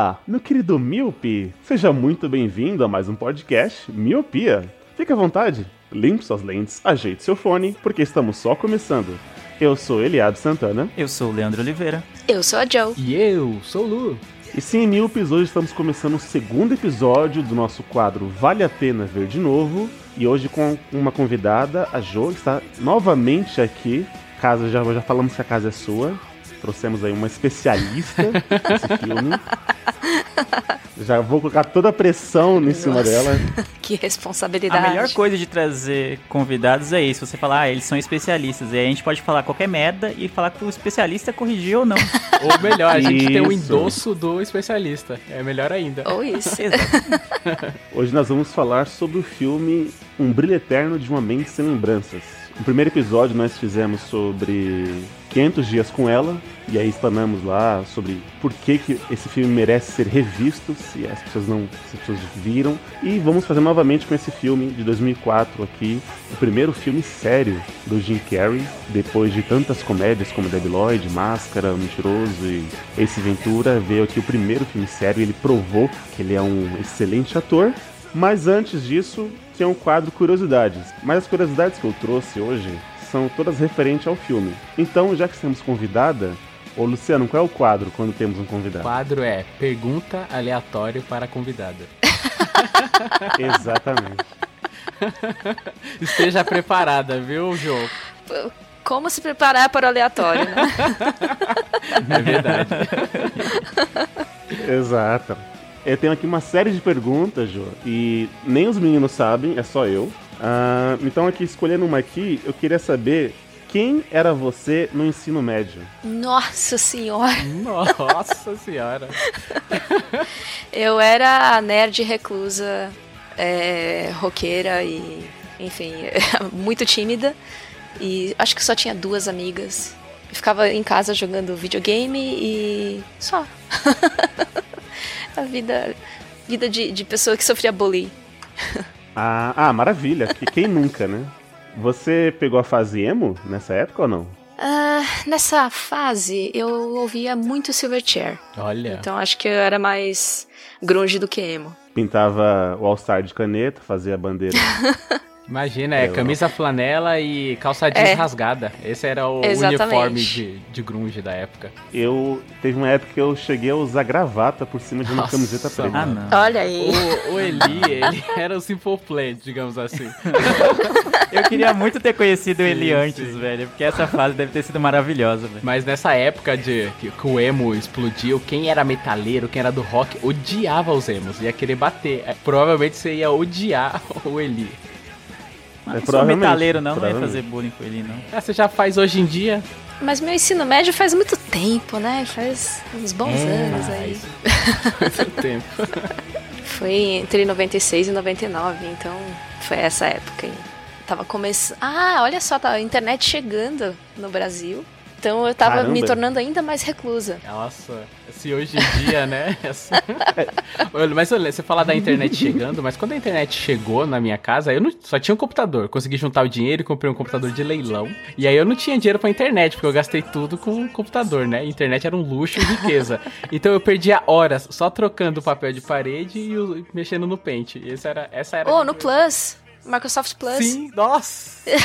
Olá, meu querido Miopi. Seja muito bem-vindo a mais um podcast Miopia. Fique à vontade, limpe suas lentes, ajeite seu fone, porque estamos só começando. Eu sou Eliade Santana. Eu sou o Leandro Oliveira. Eu sou a Joe. E eu sou o Lu. E sim, Miopes, hoje estamos começando o segundo episódio do nosso quadro Vale a Pena Ver de Novo. E hoje com uma convidada, a Jo, está novamente aqui. Casa, já, já falamos que a casa é sua. Trouxemos aí uma especialista nesse filme. Já vou colocar toda a pressão em cima Nossa. dela. Que A responsabilidade. melhor coisa de trazer convidados é isso. Você falar, ah, eles são especialistas. E aí a gente pode falar qualquer merda e falar que o especialista corrigiu ou não. Ou melhor, a gente tem um Isso. endosso do especialista. É melhor ainda. Ou isso. Exato. Hoje nós vamos falar sobre o filme Um Brilho Eterno de uma Mente Sem Lembranças. No primeiro episódio nós fizemos sobre 500 dias com ela, e aí explanamos lá sobre por que, que esse filme merece ser revisto, se as pessoas não se as pessoas viram. E vamos fazer novamente com esse filme de 2004 aqui, o primeiro filme sério do Jim Carrey, depois de tantas comédias como Debi Lloyd, Máscara, Mentiroso e Ace Ventura, veio aqui o primeiro filme sério e ele provou que ele é um excelente ator. Mas antes disso, tem um quadro Curiosidades. Mas as curiosidades que eu trouxe hoje são todas referentes ao filme. Então, já que temos convidada, ô Luciano, qual é o quadro quando temos um O convidado? quadro é Pergunta Aleatório para a Convidada. Exatamente. Esteja preparada, viu, Jô? Como se preparar para o aleatório, né? É verdade. Exato. Eu tenho aqui uma série de perguntas, Jô, e nem os meninos sabem, é só eu. Ah, então, aqui escolhendo uma aqui, eu queria saber quem era você no ensino médio? Nossa senhora. Nossa senhora. Eu era a nerd reclusa, é, roqueira e, enfim, muito tímida. E acho que só tinha duas amigas. Eu ficava em casa jogando videogame e só. a vida, vida de, de pessoa que sofria bullying. Ah, ah, maravilha. Que- Quem nunca, né? Você pegou a fase emo nessa época ou não? Ah, nessa fase, eu ouvia muito Silverchair. Olha. Então acho que eu era mais grunge do que emo. Pintava o All-Star de caneta, fazia a bandeira. Imagina, é camisa flanela e calça jeans É. rasgada. Esse era o Exatamente. uniforme de, de grunge da época. Eu teve uma época que eu cheguei a usar gravata por cima de uma Nossa, camiseta preta. Ah, não. Olha aí. O, o Eli, ele era o Simple Plan, digamos assim. Eu queria muito ter conhecido ele Sim, antes, sim. velho. Porque essa fase deve ter sido maravilhosa, velho. Mas nessa época de que, que o emo explodiu, quem era metaleiro, quem era do rock, odiava os emos, ia querer bater. É, Provavelmente você ia odiar o Eli. Mas É, não sou metaleiro, não. Não ia provavelmente. fazer bullying com ele, não. Ah, você já faz hoje em dia? Mas meu ensino médio faz muito tempo, né? Faz uns bons É, anos aí. Muito tempo. Foi entre 96 e 99, então foi essa época aí. Tava começando. Ah, olha só, tá a internet chegando no Brasil. Então eu tava Caramba. me tornando ainda mais reclusa. Nossa, se hoje em dia, né? assim- mas olha, você fala da internet chegando, mas quando a internet chegou na minha casa, eu não, só tinha um computador. Consegui juntar o dinheiro e comprei um computador de leilão. E aí eu não tinha dinheiro pra internet, porque eu gastei tudo com o computador, né? Internet era um luxo e riqueza. Então eu perdia horas só trocando o papel de parede e o- mexendo no pente. E essa era, essa era Oh, no Plus! Microsoft Plus. Sim, nossa!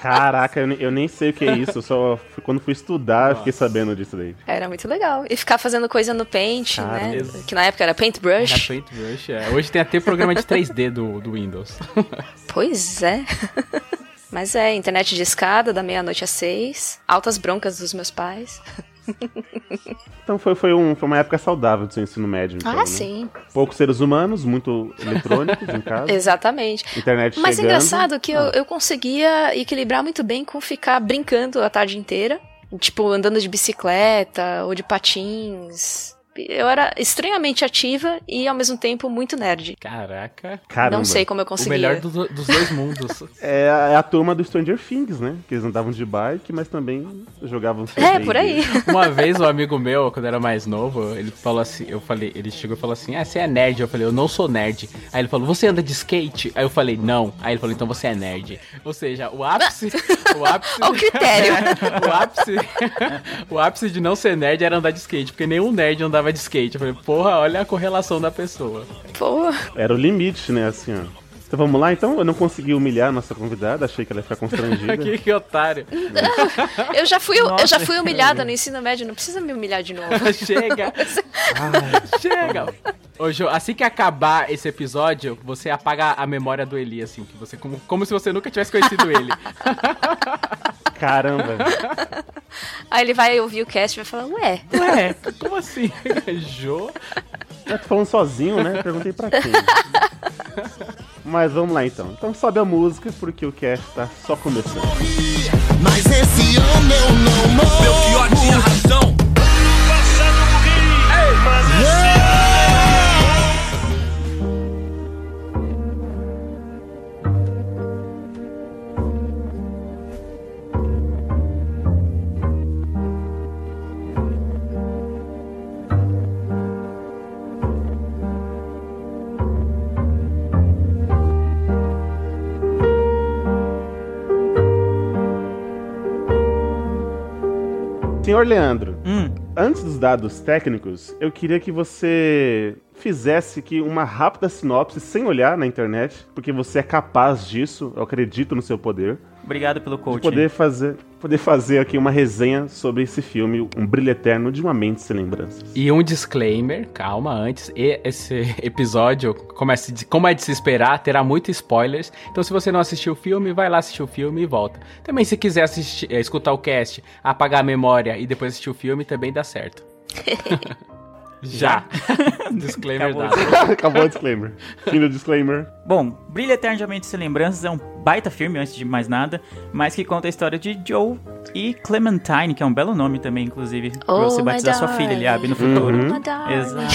Caraca, eu nem, eu nem sei o que é isso. eu Só fui- quando fui estudar, eu fiquei sabendo disso daí. Era muito legal. E ficar fazendo coisa no Paint, Cara, né? ex- Que na época era Paintbrush. Era Paintbrush, é. Hoje tem até programa de 3D do, do Windows. Pois é. Mas é, internet de escada, da meia-noite às seis. Altas broncas dos meus pais. Então foi, foi, um, foi uma época saudável do seu ensino médio. Então, ah, né? sim. Poucos seres humanos, muito eletrônicos em casa. Exatamente. Internet Mas chegando. engraçado que eu, Ah. eu conseguia equilibrar muito bem com ficar brincando a tarde inteira. Tipo, andando de bicicleta ou de patins. Eu era estranhamente ativa e ao mesmo tempo muito nerd. Caraca. Caramba. Não sei como eu O conseguia. melhor do- dos dois mundos. É, a- é a turma do Stranger Things, né? Que eles andavam de bike, mas também jogavam É, por aí. Uma vez um amigo meu, quando era mais novo, ele falou assim, eu falei, ele chegou e falou assim, ah, você é nerd? Eu falei, eu não sou nerd. Aí ele falou, você anda de skate? Aí eu falei, não. Aí ele falou, então você é nerd. Ou seja, o ápice. o ápice. Olha o critério. o ápice. o ápice de não ser nerd era andar de skate, porque nenhum nerd andava de skate. Eu falei, porra, olha a correlação da pessoa. Pô, Era o limite, né? Assim, ó. Então vamos lá, então? Eu não consegui humilhar a nossa convidada, achei que ela ia ficar constrangida. que, que otário. eu já fui, eu já Nossa. fui humilhada no ensino médio, não precisa me humilhar de novo. Chega. Chega. Ô, Jo, assim que acabar esse episódio, você apaga a memória do Eli, assim, que você como, como se você nunca tivesse conhecido ele. Caramba. Aí ele vai ouvir o cast e vai falar, ué, Ué, como assim? Jo? Eu tô falando sozinho, né? Perguntei pra quem. Mas vamos lá então. Então sobe a música, porque o cast tá só começando. Mas esse ano eu não Senhor Leandro, Hum, antes dos dados técnicos, eu queria que você fizesse aqui uma rápida sinopse sem olhar na internet, porque você é capaz disso, eu acredito no seu poder, obrigado pelo de coaching. poder fazer, poder fazer aqui uma resenha sobre esse filme, Um Brilho Eterno de uma Mente Sem Lembranças. E um disclaimer, calma, antes, e- esse episódio, como é, de- como é de se esperar, terá muitos spoilers. Então, se você não assistiu o filme, vai lá assistir o filme e volta. Também, se quiser assistir, eh, escutar o cast, apagar a memória e depois assistir o filme, também dá certo. Já. disclaimer Acabou. dado. Acabou o disclaimer. Fim do disclaimer. Bom, Brilho Eternamente Sem Lembranças é um baita filme, antes de mais nada, mas que conta a história de Joe e Clementine, que é um belo nome também, inclusive, pra Oh, você my batizar sua filha, Eliabe, no futuro. Uhum. my darling. Exato.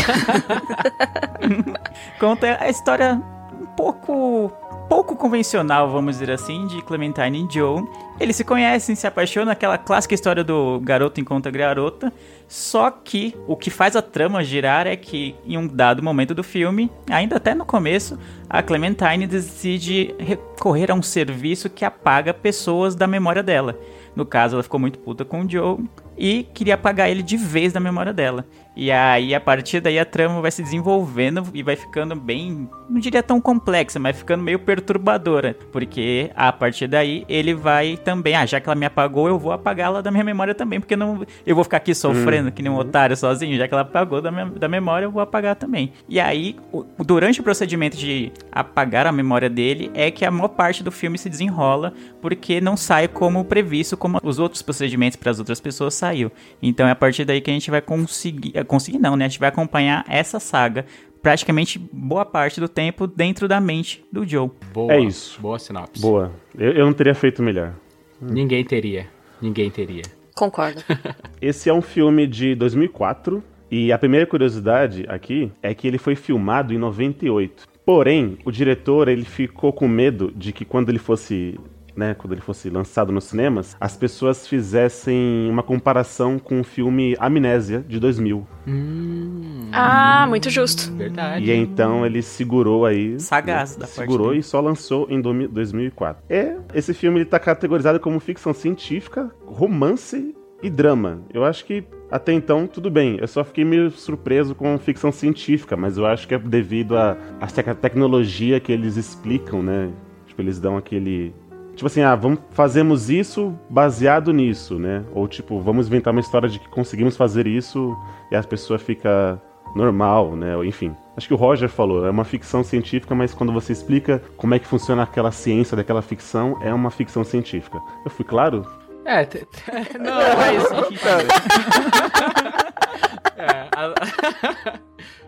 Conta a história um pouco pouco convencional, vamos dizer assim, de Clementine e Joe. Eles se conhecem, se apaixonam, aquela clássica história do garoto encontra garota. Só que o que faz a trama girar é que em um dado momento do filme, ainda até no começo, a Clementine decide recorrer a um serviço que apaga pessoas da memória dela. No caso, ela ficou muito puta com o Joe e queria apagar ele de vez da memória dela. E aí, a partir daí, a trama vai se desenvolvendo e vai ficando bem, não diria tão complexa, mas ficando meio perturbadora. Porque a partir daí, ele vai também, ah, já que ela me apagou, eu vou apagá-la da minha memória também, porque não, eu vou ficar aqui sofrendo que nem um otário sozinho, já que ela apagou da, minha, da memória, eu vou apagar também. E aí, durante o procedimento de apagar a memória dele, é que a maior parte do filme se desenrola, porque não sai como previsto, como os outros procedimentos para as outras pessoas saiu. Então é a partir daí que a gente vai conseguir, conseguir não, né? A gente vai acompanhar essa saga praticamente boa parte do tempo dentro da mente do Joe. Boa, É isso. Boa sinopse. Boa. Eu, eu não teria feito melhor. Ninguém teria. Ninguém teria. Concordo. Esse é um filme de 2004 e a primeira curiosidade aqui é que ele foi filmado em 98. Porém, o diretor ele ficou com medo de que quando ele fosse, né, quando ele fosse lançado nos cinemas, as pessoas fizessem uma comparação com o filme Amnésia de 2000. ah, muito justo. Verdade. E então ele segurou aí, Sagaz da parte segurou dele. e só lançou em domi- 2004. É, esse filme ele tá categorizado como ficção científica, romance e drama. Eu acho que até então tudo bem. Eu só fiquei meio surpreso com ficção científica, mas eu acho que é devido à à tec- tecnologia que eles explicam, né? Tipo, eles dão aquele Tipo assim, ah, vamos, fazemos isso baseado nisso, né? Ou tipo, vamos inventar uma história de que conseguimos fazer isso e a pessoa fica normal, né? Enfim. Acho que o Roger falou, é uma ficção científica, mas quando você explica como é que funciona aquela ciência daquela ficção, é uma ficção científica. Eu fui claro? É, não, mas. É, a-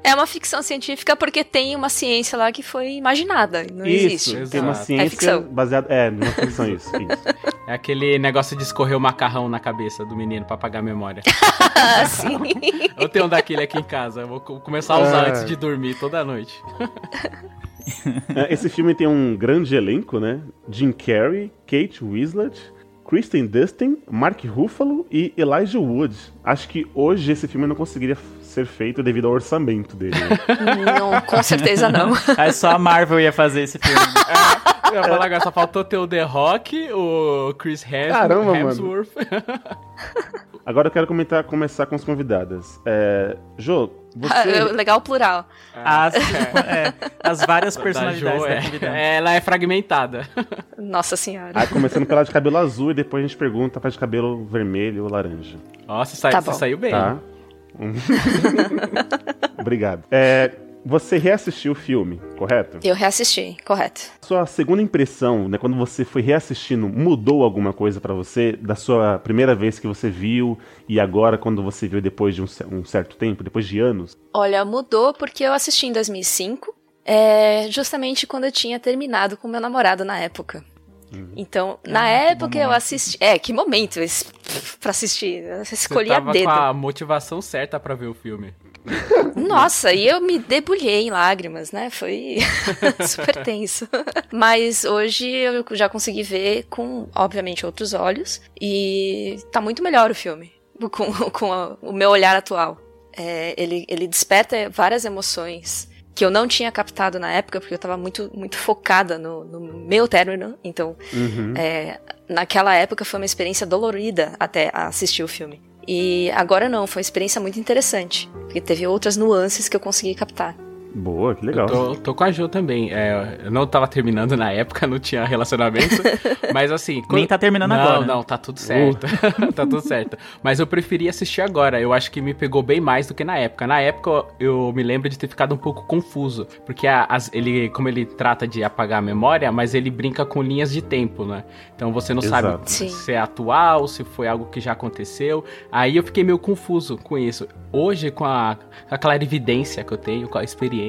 É uma ficção científica porque tem uma ciência lá que foi imaginada. Não isso, existe. tem uma Exato. ciência É ficção. baseada. É, numa ficção, isso. isso. é aquele negócio de escorrer o macarrão na cabeça do menino pra apagar a memória. Sim. Eu tenho um daquele aqui em casa. Eu vou co- começar a usar É. antes de dormir toda noite. É, Esse filme tem um grande elenco, né? Jim Carrey, Kate Winslet, Kristen Dustin, Mark Ruffalo e Elijah Wood. Acho que hoje esse filme não conseguiria ser feito devido ao orçamento dele. né? Não, com certeza não. Aí só a Marvel ia fazer esse filme. Eu ia falar agora, só faltou ter o The Rock, o Chris Hems- Caramba, mano. Hemsworth. Agora eu quero comentar, começar com as convidadas. É, Jo, você. Legal plural. As, é, as várias Da personalidades Jo, da, é, ela é fragmentada. Nossa senhora. Ah, começando pela de cabelo azul e depois a gente pergunta pra de cabelo vermelho ou laranja. Nossa, sai, Tá você saiu bem. Tá? Obrigado. É, você reassistiu o filme, correto? Eu reassisti, correto. Sua segunda impressão, né, quando você foi reassistindo, mudou alguma coisa pra você da sua primeira vez que você viu e agora quando você viu depois de um, um certo tempo, depois de anos? Olha, mudou porque eu assisti em 2005, é, justamente quando eu tinha terminado com meu namorado na época. Então, na Ah, que época eu assisti. É, que momento esse- pra assistir. Eu escolhi Você a tava dedo. com a motivação certa pra ver o filme. Nossa, e eu me debulhei em lágrimas, né? Foi super tenso. Mas hoje eu já consegui ver com, obviamente, outros olhos. E tá muito melhor o filme. Com, com a- o meu olhar atual. É, ele, ele desperta várias emoções que eu não tinha captado na época, porque eu tava muito, muito focada no, no meu término. Então, Uhum. é, naquela época foi uma experiência dolorida até assistir o filme. E agora não, foi uma experiência muito interessante. Porque teve outras nuances que eu consegui captar. Boa, que legal. Eu tô, tô com a Jo também. É, eu não tava terminando na época, não tinha relacionamento. mas assim. Nem tá terminando não, agora, né? Não, tá tudo certo. tá tudo certo. Mas eu preferi assistir agora. Eu acho que me pegou bem mais do que na época. Na época eu me lembro de ter ficado um pouco confuso. Porque a- as- ele, como ele trata de apagar a memória, mas ele brinca com linhas de tempo, né? Então você não Exato. sabe Sim. se é atual, se foi algo que já aconteceu. Aí eu fiquei meio confuso com isso. Hoje, com a, com a clarividência que eu tenho, com a experiência,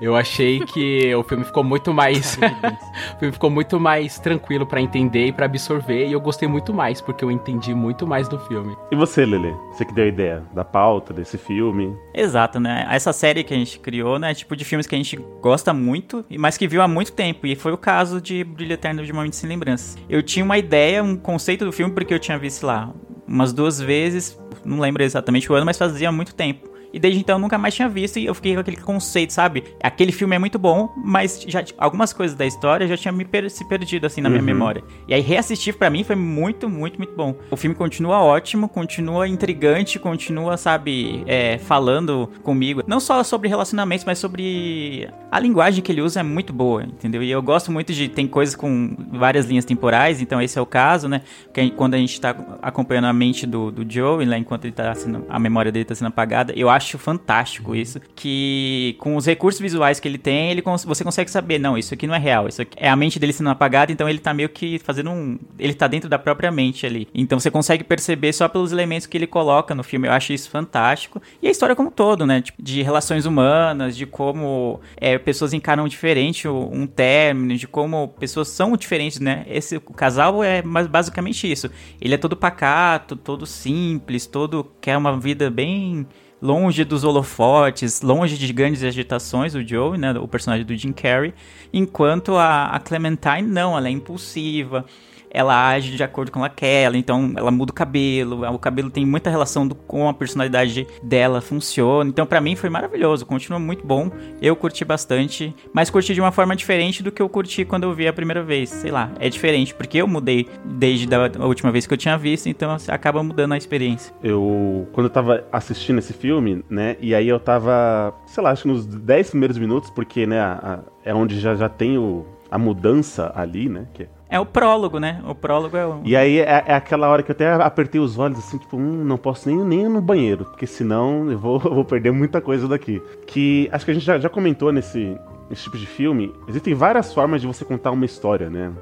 eu achei que o filme ficou muito mais. o filme ficou muito mais tranquilo pra entender e pra absorver. E eu gostei muito mais, porque eu entendi muito mais do filme. E você, Lele? Você que deu a ideia da pauta desse filme? Exato, né? Essa série que a gente criou, né? é Tipo de filmes que a gente gosta muito, mas que viu há muito tempo. E foi o caso de Brilho Eterno de Momentos Sem Lembranças. Eu tinha uma ideia, um conceito do filme, porque eu tinha visto lá umas duas vezes, não lembro exatamente o ano, mas fazia muito tempo. E desde então eu nunca mais tinha visto e eu fiquei com aquele conceito, sabe? Aquele filme é muito bom, mas já algumas coisas da história já tinha me per- se perdido assim na minha Uhum. memória. E aí reassistir pra mim foi muito, muito, muito bom. O filme continua ótimo, continua intrigante, continua, sabe, é, falando comigo. Não só sobre relacionamentos, mas sobre a linguagem que ele usa é muito boa, entendeu? E eu gosto muito de tem coisas com várias linhas temporais, então esse é o caso, né? Que quando a gente tá acompanhando a mente do, do Joe, lá enquanto ele tá sendo, a memória dele tá sendo apagada, eu acho fantástico isso, que com os recursos visuais que ele tem, ele cons- você consegue saber, não, isso aqui não é real, isso é a mente dele sendo apagada, então ele tá meio que fazendo um, ele tá dentro da própria mente ali. Então você consegue perceber só pelos elementos que ele coloca no filme. Eu acho isso fantástico. E a história como um todo, né? Tipo, de relações humanas, de como é, pessoas encaram diferente um término, de como pessoas são diferentes, né? Esse o casal é mais basicamente isso. Ele é todo pacato, todo simples, todo quer uma vida bem longe dos holofotes, longe de grandes agitações, o Joe, né, o personagem do Jim Carrey, enquanto a, a Clementine não, ela é impulsiva, ela age de acordo com ela quer, então ela muda o cabelo, o cabelo tem muita relação do, com a personalidade dela funciona, então pra mim foi maravilhoso, continua muito bom, eu curti bastante, mas curti de uma forma diferente do que eu curti quando eu vi a primeira vez, sei lá, é diferente, porque eu mudei desde da a última vez que eu tinha visto, então acaba mudando a experiência. Eu, quando eu tava assistindo esse filme, né, e aí eu tava, sei lá, acho que nos 10 primeiros minutos, porque, né, a- a- é onde já, já tem o, a mudança ali, né, que É o prólogo, né? O prólogo é o. E aí é, é aquela hora que eu até apertei os olhos assim, tipo, hum, não posso nem, nem ir no banheiro, porque senão eu vou, eu vou perder muita coisa daqui. Que acho que a gente já, já comentou nesse, nesse tipo de filme, existem várias formas de você contar uma história, né?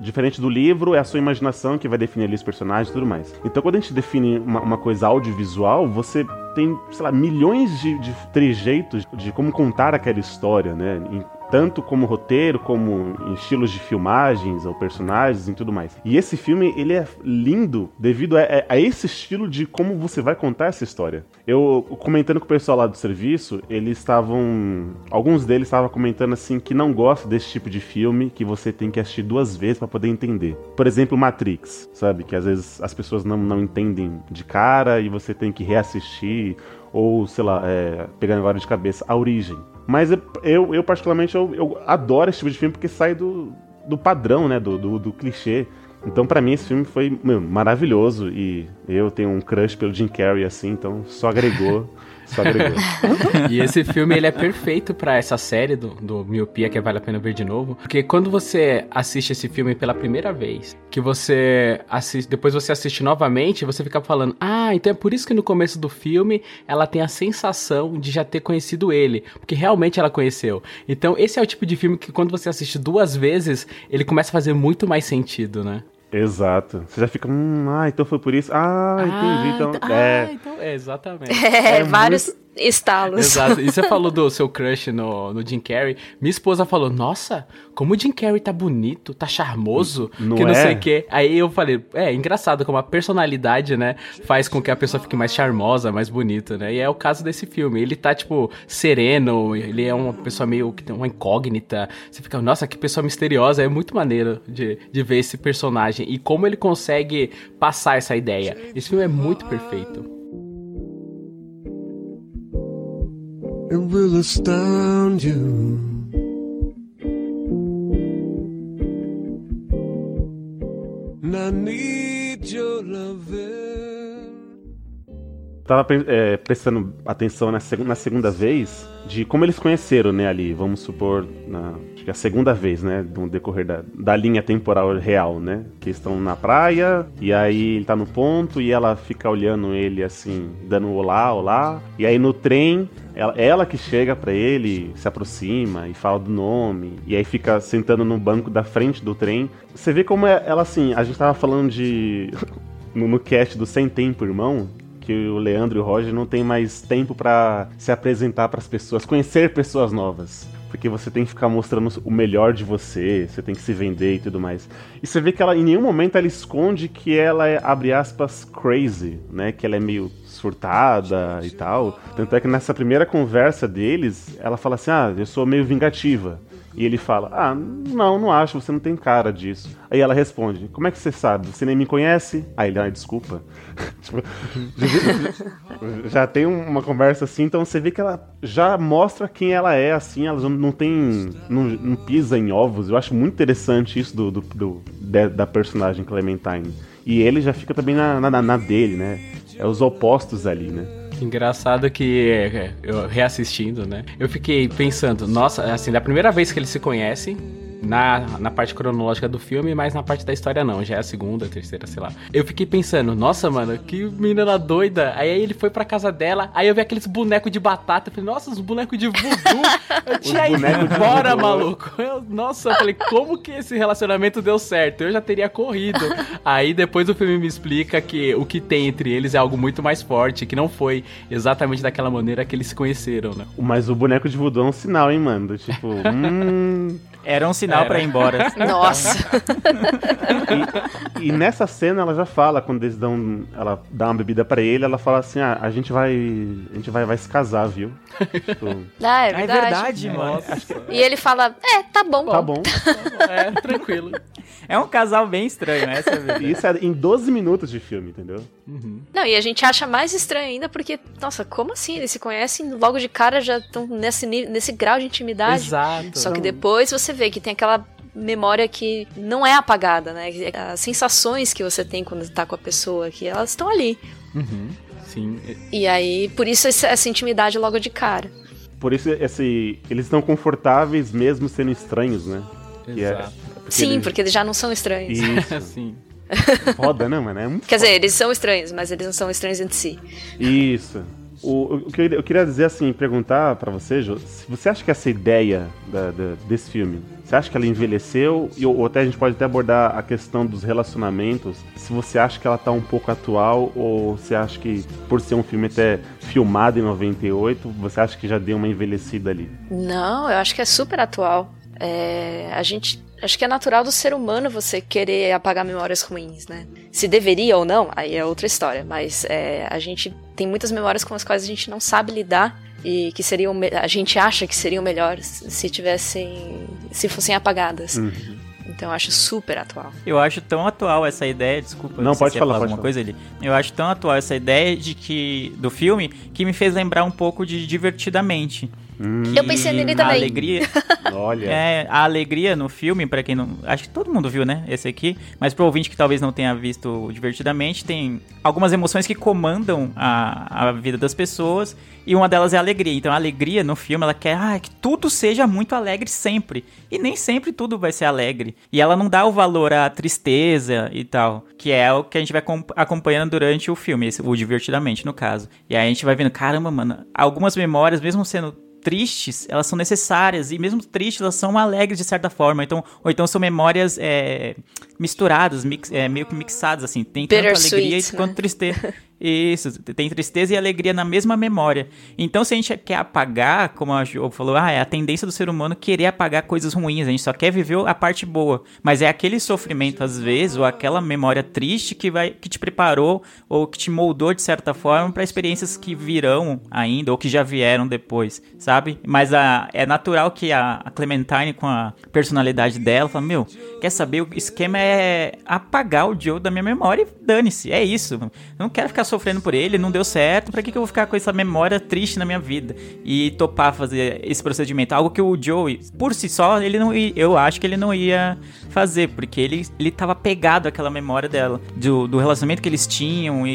Diferente do livro, é a sua imaginação que vai definir ali os personagens e tudo mais. Então, quando a gente define uma, uma coisa audiovisual, você tem, sei lá, milhões de, de trejeitos de como contar aquela história, né? Tanto como roteiro, como em estilos de filmagens ou personagens e tudo mais. E esse filme, ele é lindo devido a- a esse estilo de como você vai contar essa história. Eu, comentando com o pessoal lá do serviço, eles estavam... Alguns deles estavam comentando assim que não gostam desse tipo de filme, que você tem que assistir duas vezes para poder entender. Por exemplo, Matrix, sabe? Que às vezes as pessoas não, não entendem de cara e você tem que reassistir ou, sei lá, é, pegando agora de cabeça, a origem. Mas eu, eu, particularmente, eu, eu adoro esse tipo de filme porque sai do, do padrão, né? Do, do, do clichê. Então, pra mim, esse filme foi meu, maravilhoso. E eu tenho um crush pelo Jim Carrey, assim, então só agregou. só agregou. E esse filme ele é perfeito pra essa série do, do Miopia que vale a pena ver de novo, porque quando você assiste esse filme pela primeira vez, que você assiste, depois você assiste novamente, você fica falando: "Ah, então é por isso que no começo do filme ela tem a sensação de já ter conhecido ele, porque realmente ela conheceu". Então, esse é o tipo de filme que quando você assiste duas vezes, ele começa a fazer muito mais sentido, né? Exato. Você já fica, hum, ah, então foi por isso. Ah, entendi. Então, então- é. ah, então é, exatamente. É, É vários estalos. Exato. E você falou do seu crush no, no Jim Carrey. Minha esposa falou: Nossa, como o Jim Carrey tá bonito, tá charmoso, Não que não é? sei o quê. Aí eu falei: É, engraçado como a personalidade, né, faz com que a pessoa fique mais charmosa, mais bonita, né? E é o caso desse filme. Ele tá, tipo, sereno, ele é uma pessoa meio que tem uma incógnita. Você fica, nossa, que pessoa misteriosa. É muito maneiro de, de ver esse personagem e como ele consegue passar essa ideia. Esse filme é muito perfeito. It will astound you. And I need your. Tava é, prestando atenção na, seg- na segunda vez de como eles conheceram, né, ali. Vamos supor, na, que é a segunda vez, né, no decorrer da, da linha temporal real, né? Que estão na praia, e aí ele tá no ponto, e ela fica olhando ele assim, dando olá, olá. E aí no trem, ela, ela que chega pra ele, se aproxima e fala do nome, e aí fica sentando no banco da frente do trem. Você vê como é- ela, assim, a gente tava falando de. no, no cast do Sem Tempo, Irmão, que o Leandro e o Roger não tem mais tempo pra se apresentar pras pessoas, conhecer pessoas novas. Porque você tem que ficar mostrando o melhor de você, você tem que se vender e tudo mais. E você vê que ela, em nenhum momento, ela esconde que ela é, abre aspas, crazy, né? Que ela é meio surtada e tal. Tanto é que nessa primeira conversa deles, ela fala assim: Ah, eu sou meio vingativa. E ele fala: Ah, não, não acho, você não tem cara disso. Aí ela responde: Como é que você sabe? Você nem me conhece? Aí ele, ah, desculpa. Tipo, já- tem uma conversa assim, então você vê que ela já mostra quem ela é, assim, ela não tem. Não, não pisa em ovos. Eu acho muito interessante isso do, do- do- da personagem Clementine. E ele já fica também na, na, na dele, né? É os opostos ali, né? Engraçado que é, eu reassistindo, né? Eu fiquei pensando, nossa, assim, da primeira vez que eles se conhecem, na, na parte cronológica do filme, mas na parte da história não, já é a segunda, terceira, sei lá. Eu fiquei pensando, nossa, mano, que menina doida. Aí ele foi pra casa dela, aí eu vi aqueles bonecos de batata, eu falei, nossa, os bonecos de voodoo. Eu tinha ido embora, maluco. Eu- nossa, eu falei, como que esse relacionamento deu certo? Eu já teria corrido. Aí depois o filme me explica que o que tem entre eles é algo muito mais forte, que não foi exatamente daquela maneira que eles se conheceram, né? Mas o boneco de voodoo é um sinal, hein, mano? Tipo, hum. Era um sinal Era. pra ir embora. Nossa. E nessa cena ela já fala, quando eles dão. Ela dá uma bebida pra ele, ela fala assim: ah, a gente vai. A gente vai, vai se casar, viu? Tipo, Ah, é Ah, é verdade. verdade, mano. E ele fala, é, tá bom. tá bom. É, tranquilo. É um casal bem estranho, essa é a E verdade. isso é em 12 minutos de filme, entendeu? Não, e a gente acha mais estranho ainda porque, nossa, como assim? Eles se conhecem logo de cara, já estão nesse, nesse grau de intimidade. Exato. Só que depois você vê que tem aquela memória que não é apagada, né? As sensações que você tem quando tá com a pessoa, que elas estão ali. Uhum, sim. E aí, por isso essa, intimidade logo de cara. Por isso esse, eles estão confortáveis mesmo sendo estranhos, né? É- Exato. Sim, ele- porque eles já não são estranhos. Isso. Assim. Foda, né, mano? É muito Quer dizer, eles são estranhos, mas eles não são estranhos entre si. Isso. O, o que eu, eu queria dizer assim, perguntar pra você, Jô, se você acha que essa ideia da- da- desse filme, você acha que ela envelheceu? E, ou até a gente pode até abordar a questão dos relacionamentos. Se você acha que ela tá um pouco atual, ou você acha que, por ser um filme até filmado em 98, você acha que já deu uma envelhecida ali? Não, eu acho que é super atual. É, a gente. Acho que é natural do ser humano você querer apagar memórias ruins, né? Se deveria ou não, aí é outra história. Mas é, a gente tem muitas memórias com as quais a gente não sabe lidar e que seriam. A gente acha que seriam melhores se tivessem. se fossem apagadas. Uhum. Então eu acho super atual. Eu acho tão atual essa ideia, desculpa, Não, sei pode falar, falar pode alguma falar. coisa ali. Eu acho tão atual essa ideia de que do filme que me fez lembrar um pouco de divertidamente. Eu pensei nele a também. alegria, Olha. é, a alegria no filme, pra quem não, acho que todo mundo viu, né, esse aqui, mas pro ouvinte que talvez não tenha visto divertidamente, tem algumas emoções que comandam a, a vida das pessoas e uma delas é a alegria. Então a alegria no filme, ela quer ah, que tudo seja muito alegre sempre. E nem sempre tudo vai ser alegre. E ela não dá o valor à tristeza e tal, que é o que a gente vai acom- acompanhando durante o filme, esse- o divertidamente no caso. E aí a gente vai vendo, caramba, mano, algumas memórias, mesmo sendo tristes, elas são necessárias e mesmo tristes elas são alegres de certa forma, então ou então são memórias é, misturadas, mix- é, meio que mixadas assim, tem tanto alegria né? quanto tristeza. Isso, tem tristeza e alegria na mesma memória. Então, se a gente quer apagar, como a Jo falou, ah, é a tendência do ser humano querer apagar coisas ruins. A gente só quer viver a parte boa. Mas é aquele sofrimento, às vezes, ou aquela memória triste que vai que te preparou ou que te moldou de certa forma para experiências que virão ainda ou que já vieram depois, sabe? Mas a, é natural que a, a Clementine, com a personalidade dela, fala: Meu, quer saber? O esquema é apagar o Joe da minha memória e dane-se. É isso. Eu não quero ficar sofrendo por ele, não deu certo. Pra que, que eu vou ficar com essa memória triste na minha vida? E topar fazer esse procedimento. Algo que o Joe, por si só, ele não ia, eu acho que ele não ia fazer, porque ele, ele tava pegado àquela memória dela, do, do relacionamento que eles tinham e,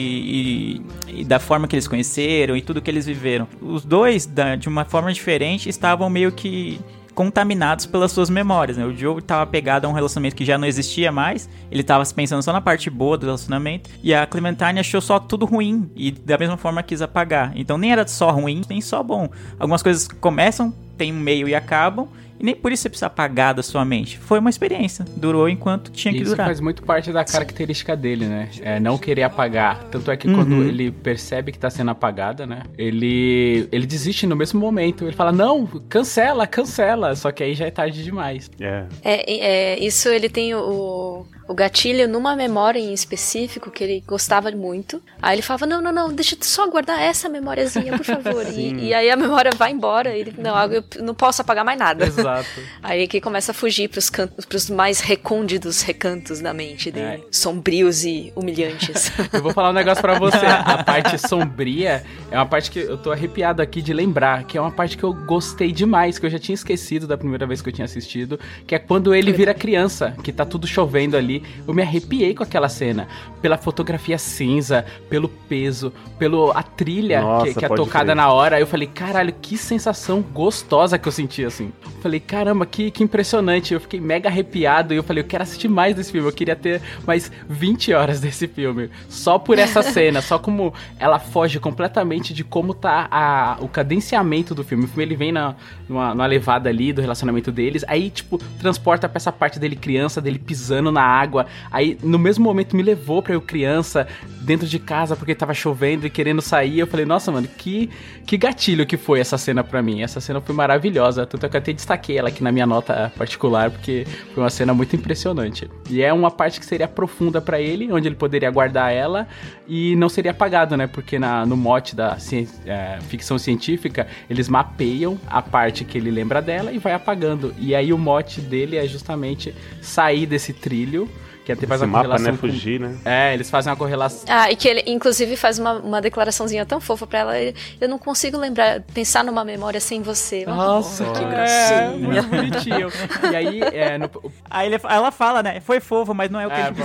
e- e da forma que eles conheceram e tudo que eles viveram. Os dois, da- de uma forma diferente, estavam meio que contaminados pelas suas memórias, né? O Joe estava pegado a um relacionamento que já não existia mais, ele estava pensando só na parte boa do relacionamento, e a Clementine achou só tudo ruim, e da mesma forma quis apagar. Então nem era só ruim, nem só bom. Algumas coisas começam, tem um meio e acabam, e nem por isso você precisa apagar da sua mente. Foi uma experiência, durou enquanto tinha que Isso durar. faz muito parte da característica dele, né? É não querer apagar. Tanto é que Uhum. quando ele percebe que tá sendo apagada, né? Ele ele desiste no mesmo momento. Ele fala: "Não, cancela, cancela". Só que aí já é tarde demais. É. É, é, isso ele tem o, o gatilho numa memória em específico que ele gostava muito. Aí ele falava: Não, não, não, deixa eu só guardar essa memóriazinha, por favor. e, e aí a memória vai embora. e Ele, não, eu não posso apagar mais nada. Exato. Aí que começa a fugir pros, cantos, pros mais recônditos recantos da mente dele. É. Sombrios e humilhantes. Eu vou falar um negócio pra você. A parte sombria é uma parte que eu tô arrepiado aqui de lembrar, que é uma parte que eu gostei demais, que eu já tinha esquecido da primeira vez que eu tinha assistido, que é quando ele vira criança, que tá tudo chovendo ali. Eu me arrepiei com aquela cena, pela fotografia cinza, pelo peso, pelo a trilha Nossa, que, que é tocada crer. na hora. Eu falei, caralho, que sensação gostosa que eu senti assim. Eu falei, caramba, que, que impressionante. Eu fiquei mega arrepiado e eu falei, eu quero assistir mais desse filme. Eu queria ter mais 20 horas desse filme. Só por essa cena, só como ela foge completamente de como tá a, o cadenciamento do filme. O filme ele vem na, numa, numa levada ali do relacionamento deles, aí, tipo, transporta pra essa parte dele criança, dele pisando na água. Aí, no mesmo momento, me levou pra eu criança, dentro de casa, porque tava chovendo e querendo sair. Eu falei, nossa, mano, que, que gatilho que foi essa cena pra mim. Essa cena foi maravilhosa. Tanto é que eu até destaquei ela aqui na minha nota particular, porque foi uma cena muito impressionante. E é uma parte que seria profunda pra ele, onde ele poderia guardar ela e não seria apagado, né? Porque na, no mote da é, ficção científica, eles mapeiam a parte que ele lembra dela e vai apagando. E aí o mote dele é justamente sair desse trilho, que até faz Esse uma mapa, correlação né? com- Fugir, né? É, eles fazem uma correlação. Ah, e que ele, inclusive, faz uma, uma declaraçãozinha tão fofa pra ela. Eu não consigo lembrar, pensar numa memória sem você. Nossa, "Oh, que que gracinha. muito bonitinho. E aí, é, no, Aí ele- ela fala, né? Foi fofo, mas não é o que é, ele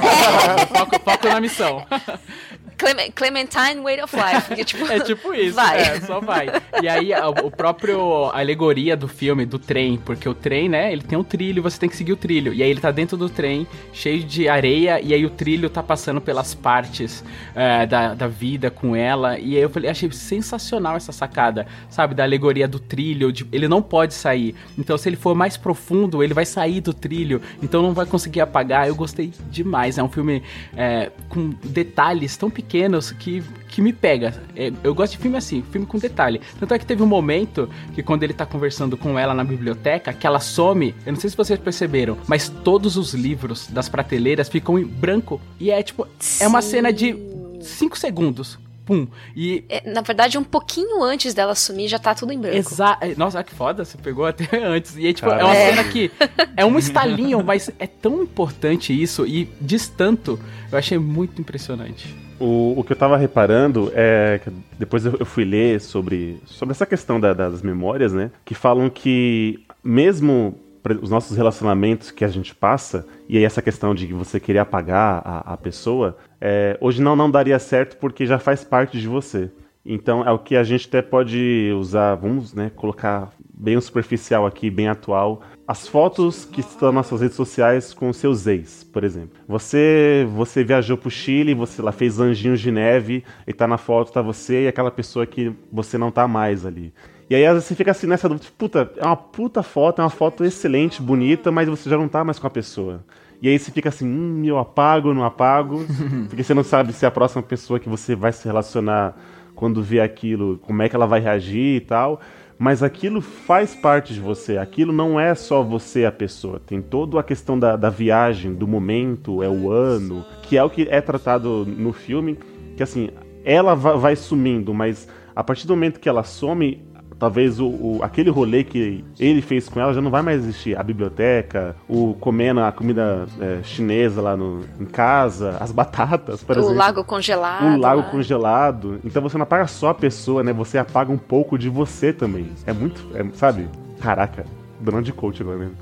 foco, foco na missão. Clem- Clementine Way of Life. Porque, tipo, É tipo isso, Vai. é, só vai. E aí, a- o próprio a alegoria do filme, do trem, porque o trem, né, ele tem um trilho, você tem que seguir o trilho. E aí ele tá dentro do trem, cheio de areia, e aí o trilho tá passando pelas partes é, da, da vida com ela. E aí eu falei, achei sensacional essa sacada, sabe, da alegoria do trilho, de- ele não pode sair. Então, se ele for mais profundo, ele vai sair do trilho, então não vai conseguir apagar. Eu gostei demais. É um filme é, com detalhes tão pequenos que, que me pega. É, eu gosto de filme assim, filme com detalhe. Tanto é que teve um momento que quando ele tá conversando com ela na biblioteca, que ela some, eu não sei se vocês perceberam, mas todos os livros das prateleiras ficam em branco. E é tipo, é uma cena de 5 segundos. Pum. E é, na verdade, um pouquinho antes dela sumir, já tá tudo em branco. Exa Nossa, que foda, você pegou até antes. E aí, tipo, é uma É. cena que é um estalinho, mas é tão importante isso e diz tanto. Eu achei muito impressionante. O, o que eu tava reparando é que depois eu, fui ler sobre, sobre essa questão da- das memórias, né? Que falam que mesmo os nossos relacionamentos que a gente passa, e aí essa questão de você querer apagar a, a pessoa, é, hoje não, não daria certo porque já faz parte de você. Então é o que a gente até pode usar, vamos né, colocar bem superficial aqui, bem atual, as fotos que estão nas suas redes sociais com seus ex, por exemplo. Você você viajou pro Chile, você lá fez anjinhos de neve e tá na foto tá você e aquela pessoa que você não tá mais ali. E aí você fica assim nessa dúvida, puta, é uma puta foto, é uma foto excelente, bonita, mas você já não tá mais com a pessoa. E aí você fica assim, hum, eu apago, não apago, porque você não sabe se a próxima pessoa que você vai se relacionar quando vê aquilo, como é que ela vai reagir e tal. Mas aquilo faz parte de você. Aquilo não é só você a pessoa. Tem toda a questão da, da viagem, do momento, é o ano, que é o que é tratado no filme. Que assim, ela va- vai sumindo, mas a partir do momento que ela some, talvez o, o- aquele rolê que ele fez com ela já não vai mais existir. A biblioteca, o comendo a comida é, chinesa lá no, em casa, as batatas, por o exemplo lago congelado. um lago lá. congelado. Então você não apaga só a pessoa, né? Você apaga um pouco de você também. É muito. é, sabe? Caraca, dando de coach agora mesmo.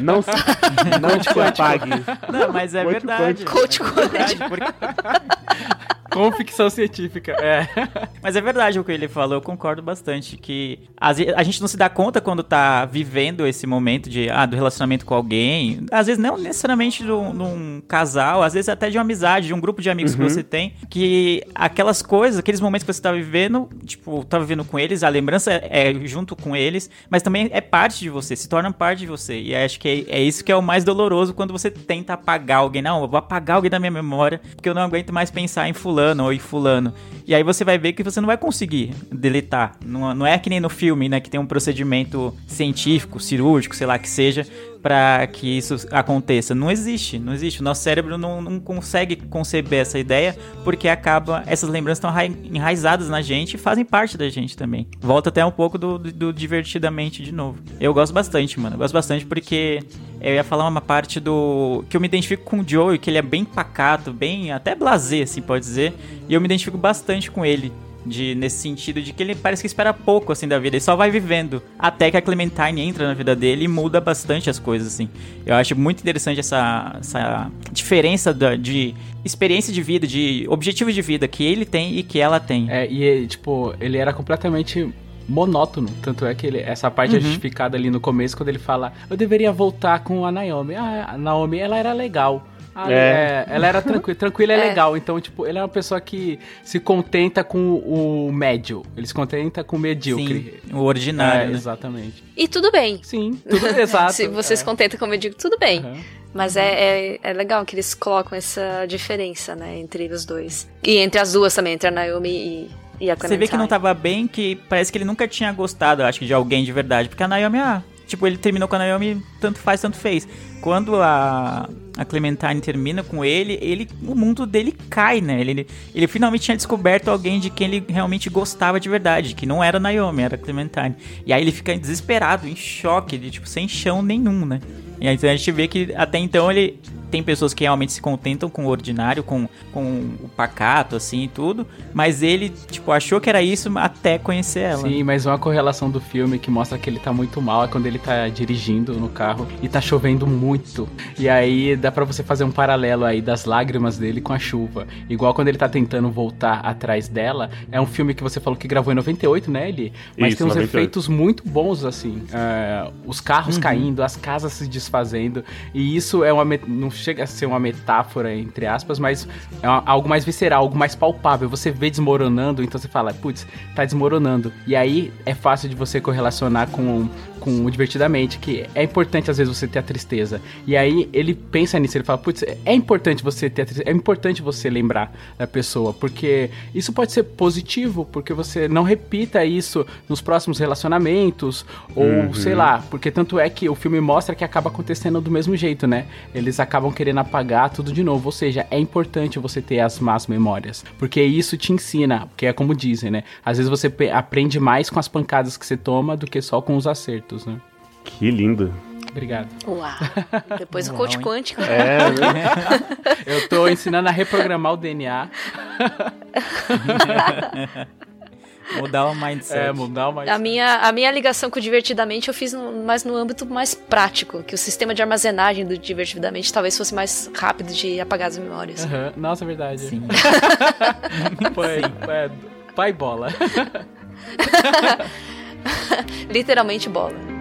Não se, não te apague. Não, mas é Coach verdade. Coach é verdade, porque- Com ficção científica, é. Mas é verdade o que ele falou, eu concordo bastante. Que a gente não se dá conta quando tá vivendo esse momento de, ah, do relacionamento com alguém. Às vezes não necessariamente de um, de um casal, às vezes até de uma amizade, de um grupo de amigos que você tem. Que aquelas coisas, aqueles momentos que você tá vivendo, tipo, tá vivendo com eles, a lembrança é, é junto com eles, mas também é parte de você, se torna parte de você. E acho que é, é isso que é o mais doloroso quando você tenta apagar alguém. Não, eu vou apagar alguém da minha memória, porque eu não aguento mais pensar em fulano ou em fulano. E aí você vai ver que você não vai conseguir deletar. Não, não é que nem no filme, né, que tem um procedimento científico, cirúrgico, sei lá que seja, para que isso aconteça. Não existe, não existe. O nosso cérebro não, não consegue conceber essa ideia porque acaba essas lembranças estão enrai- enraizadas na gente e fazem parte da gente também. Volta até um pouco do, do, do divertidamente de novo. Eu gosto bastante, mano. Eu gosto bastante porque eu ia falar uma parte do que eu me identifico com o Joey, que ele é bem pacato, bem até blasé, assim pode dizer, e eu me identifico bastante com ele. De, nesse sentido de que ele parece que espera pouco assim da vida, ele só vai vivendo até que a Clementine entra na vida dele e muda bastante as coisas assim. Eu acho muito interessante essa, essa diferença da- de experiência de vida, de objetivos de vida que ele tem e que ela tem. É, e tipo, ele era completamente monótono. Tanto é que ele- essa parte é justificada ali no começo, quando ele fala, eu deveria voltar com a Naomi. Ah, a Naomi, ela era legal. Ah, É. é, ela era tranquila, tranquila é, É. legal. Então, tipo, ele é uma pessoa que se contenta com o médio. Ele se contenta com o medíocre. Sim, o ordinário, É, né? exatamente. E tudo bem. Sim, tudo exato. Se você é. se contenta, como eu digo, tudo bem. Aham. Mas é, é, é legal que eles colocam essa diferença, né, entre os dois. E entre as duas também, entre a Naomi e, e a Clementine. Você vê que não tava bem, que parece que ele nunca tinha gostado, eu acho, que de alguém de verdade. Porque a Naomi, ah, tipo, ele terminou com a Naomi, tanto faz, tanto fez. Quando a, a Clementine termina com ele, ele, o mundo dele cai, né? Ele, ele, ele finalmente tinha descoberto alguém de quem ele realmente gostava de verdade, que não era a Naomi, era a Clementine. E aí ele fica desesperado, em choque, de, tipo, sem chão nenhum, né? E aí então a gente vê que até então ele tem pessoas que realmente se contentam com o ordinário, com, com o pacato, assim, e tudo. Mas ele, tipo, achou que era isso até conhecer ela. Sim, mas uma correlação do filme que mostra que ele tá muito mal é quando ele tá dirigindo no carro e tá chovendo muito. E aí dá pra você fazer um paralelo aí das lágrimas dele com a chuva. Igual quando ele tá tentando voltar atrás dela. É um filme que você falou que gravou em 98, né, Eli? Mas Isso, tem uns 98. efeitos muito bons, assim. É, os carros caindo, as casas se desfazendo. E isso é uma. Chega a ser uma metáfora, entre aspas, mas é algo mais visceral, algo mais palpável. Você vê desmoronando, então você fala, putz, tá desmoronando. E aí é fácil de você correlacionar com, com o divertidamente, que é importante às vezes você ter a tristeza. E aí ele pensa nisso, ele fala, putz, é importante você ter a tristeza, é importante você lembrar da pessoa, porque isso pode ser positivo, porque você não repita isso nos próximos relacionamentos, ou sei lá, porque tanto é que o filme mostra que acaba acontecendo do mesmo jeito, né? Eles acabam querendo apagar tudo de novo, ou seja, é importante você ter as más memórias, porque isso te ensina, porque é como dizem, né? Às vezes você aprende mais com as pancadas que você toma do que só com os acertos, né? Que lindo. Obrigado. Uau. Depois o Uau, coach hein? quântico. É, Eu tô ensinando a reprogramar o DNA, Mudar o mindset. é, mudar uma A minha, a minha ligação com o Divertidamente eu fiz no, mais no âmbito mais prático, que o sistema de armazenagem do Divertidamente talvez fosse mais rápido de apagar as memórias. Aham, Nossa, é verdade. Sim. Foi, é, pai bola. Literalmente bola.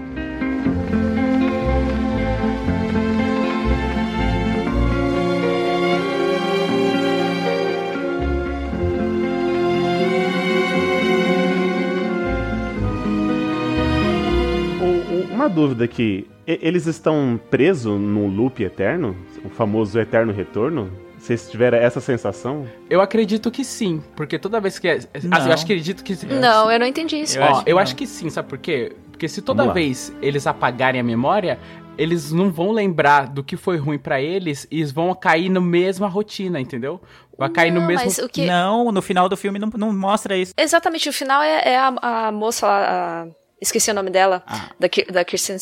Uma dúvida aqui. Eles estão presos num loop eterno? O famoso eterno retorno? Vocês tiveram essa sensação? Eu acredito que sim, porque toda vez que. é- Não. Eu acho que acredito que. Não, eu não entendi isso. Eu Ó, acho que eu acho que sim, sabe por quê? Porque se toda vez eles apagarem a memória, eles não vão lembrar do que foi ruim pra eles e eles vão cair na mesma rotina, entendeu? Vai cair no Não, mesmo. mas o que... Não, no final do filme não, não mostra isso. Exatamente, o final é, é a, a moça lá, a- esqueci o nome dela, Ah. da, da Kirsten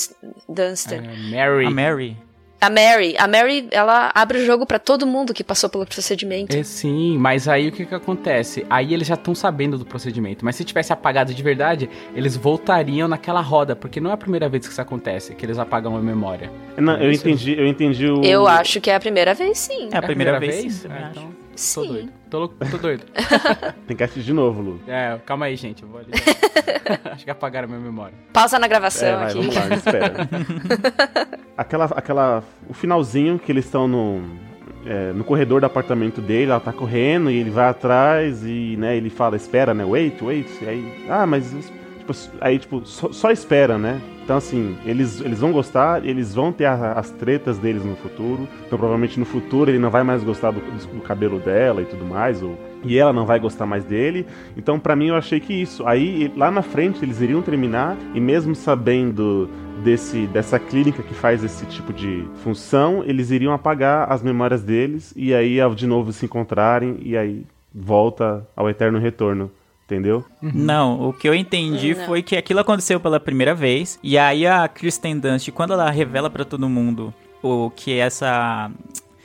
Dunst. É, Mary. A Mary. A Mary, a Mary, ela abre o jogo pra todo mundo que passou pelo procedimento. É, sim, mas aí o que que acontece? Aí eles já estão sabendo do procedimento, mas se tivesse apagado de verdade, eles voltariam naquela roda, porque não é a primeira vez que isso acontece, que eles apagam a memória. Não, eu Isso. entendi, eu entendi o. Eu acho que é a primeira vez, sim. É a primeira, vez, sim, também É, acho. Então, tô Sim. doido. Tô, louco- tô doido. Tem que assistir de novo, Lu. É, calma aí, gente. Eu vou ali. Acho que apagaram a minha memória. Pausa na gravação É, vai, aqui. vamos lá, espera. aquela, aquela, o finalzinho que eles estão no, é, no corredor do apartamento dele, ela tá correndo e ele vai atrás e, né, ele fala, espera, né, wait, wait, e aí, ah, mas, tipo, aí, tipo, só, só espera, né, então, assim, eles, eles vão gostar, eles vão ter a- as tretas deles no futuro, então, provavelmente, no futuro, ele não vai mais gostar do, do cabelo dela e tudo mais, ou, e ela não vai gostar mais dele, então, pra mim, eu achei que isso, aí, lá na frente, eles iriam terminar, e mesmo sabendo desse, dessa clínica que faz esse tipo de função, eles iriam apagar as memórias deles e aí de novo se encontrarem e aí volta ao eterno retorno, entendeu? Não, o que eu entendi Não. foi que aquilo aconteceu pela primeira vez. E aí a Kristen Dunst, quando ela revela pra todo mundo o que essa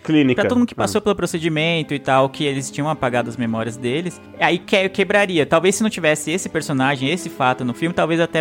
Clínica. Pra todo mundo que Ah. passou pelo procedimento e tal, que eles tinham apagado as memórias deles, aí que, quebraria. Talvez se não tivesse esse personagem, esse fato no filme, talvez até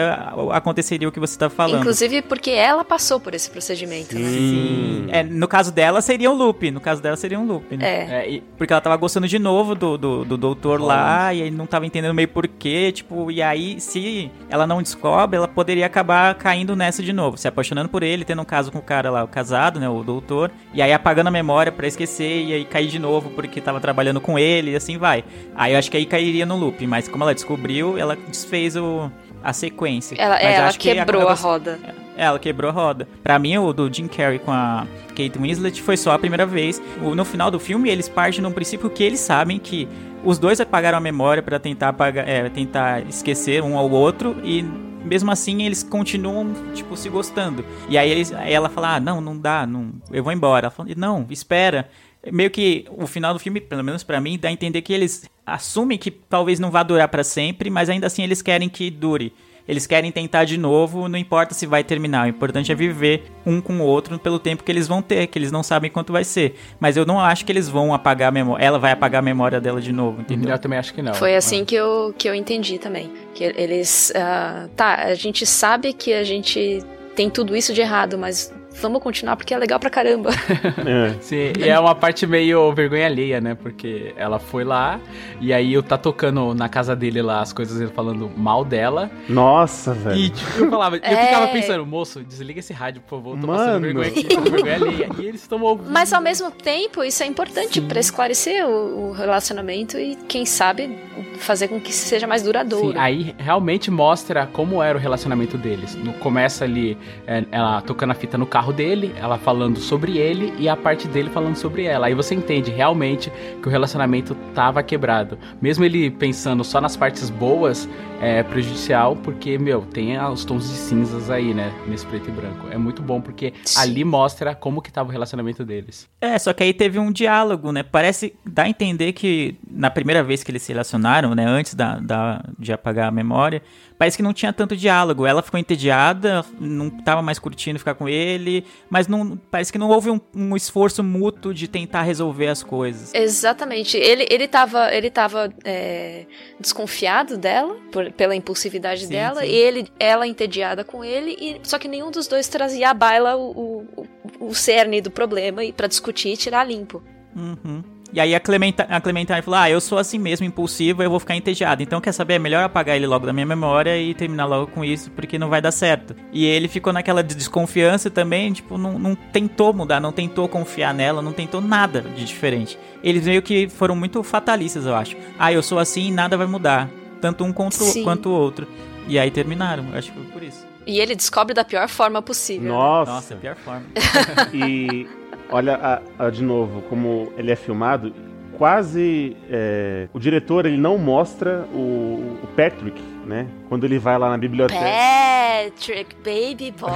aconteceria o que você tá falando. Inclusive porque ela passou por esse procedimento, né? Sim. É, no caso dela seria um loop. No caso dela seria um loop, né? É. É, e- Porque ela tava gostando de novo do, do, do doutor lá, e aí não tava entendendo meio porquê, tipo, e aí, se ela não descobre, ela poderia acabar caindo nessa de novo, se apaixonando por ele, tendo um caso com o cara lá, o casado, né, o doutor, e aí apagando a memória pra esquecer, e aí cair de novo porque tava trabalhando com ele, e assim vai. Aí eu acho que aí cairia no loop, mas como ela descobriu, ela desfez o, a sequência. Ela, Mas é, ela acho que quebrou a negócio- roda. é, Ela quebrou a roda. Pra mim, o do Jim Carrey com a Kate Winslet foi só a primeira vez. No final do filme, eles partem de um princípio que eles sabem que os dois apagaram a memória pra tentar apagar, é, tentar esquecer um ao outro e mesmo assim eles continuam tipo se gostando. E aí, eles, aí ela fala: "Ah, não, não dá, não, eu vou embora". Ela fala: "Não, espera". Meio que o final do filme, pelo menos pra mim, dá a entender que eles assumem que talvez não vá durar pra sempre, mas ainda assim eles querem que dure. Eles querem tentar de novo, não importa se vai terminar. O importante é viver um com o outro pelo tempo que eles vão ter, que eles não sabem quanto vai ser. Mas eu não acho que eles vão apagar a memória. Ela vai apagar a memória dela de novo, entendeu? Eu também acho que não. Foi assim que eu, que eu entendi também. Que eles. ah, tá, a gente sabe que a gente tem tudo isso de errado, mas vamos continuar porque é legal pra caramba. É. Sim, e é uma parte meio vergonha alheia, né? Porque ela foi lá e aí eu tá tocando na casa dele lá as coisas ele falando mal dela. Nossa, velho. E tipo, eu falava, eu É. ficava pensando, moço, desliga esse rádio, por favor, tô Mano. passando vergonha aqui, vergonha alheia. E eles estão ouvindo. Mas ao mesmo tempo, isso é importante pra esclarecer o, o relacionamento e, quem sabe, fazer com que seja mais duradouro. Sim, aí realmente mostra como era o relacionamento deles. No, começa ali, é, ela tocando a fita no carro dele, ela falando sobre ele e a parte dele falando sobre ela. Aí você entende realmente que o relacionamento tava quebrado. Mesmo ele pensando só nas partes boas, é prejudicial, porque, meu, tem os tons de cinzas aí, né? Nesse preto e branco. É muito bom, porque ali mostra como que tava o relacionamento deles. É, só que aí teve um diálogo, né? Parece, dá a entender que na primeira vez que eles se relacionaram, né? Antes da, da- de apagar a memória, parece que não tinha tanto diálogo. Ela ficou entediada, não tava mais curtindo ficar com ele, mas não, parece que não houve um, um esforço mútuo de tentar resolver as coisas. Exatamente. Ele, ele tava, ele tava é, desconfiado dela, por- pela impulsividade Sim, dela, sim. e ele, ela entediada com ele, e, só que nenhum dos dois trazia à baila o, o, o cerne do problema e para discutir e tirar limpo. Uhum. E aí a, Clementa, a Clementine falou: Ah, eu sou assim mesmo, impulsiva, eu vou ficar entediada. Então quer saber? É melhor apagar ele logo da minha memória e terminar logo com isso, porque não vai dar certo. E ele ficou naquela de- desconfiança também, tipo, não, não tentou mudar, não tentou confiar nela, não tentou nada de diferente. Eles meio que foram muito fatalistas, eu acho. Ah, eu sou assim e nada vai mudar. Tanto um quanto, Sim. quanto o outro. E aí terminaram, eu acho que foi por isso. E ele descobre da pior forma possível. Nossa. Nossa, pior forma. E olha a- a- de novo como ele é filmado. Quase é, o diretor ele não mostra o, o Patrick, né? Quando ele vai lá na biblioteca. Patrick, baby boy.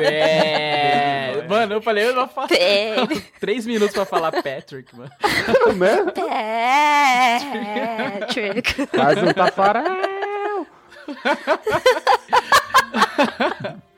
É... Mano, eu falei, eu não faço Baby, três minutos pra falar Patrick, mano. né? Patrick. Faz um tafarel.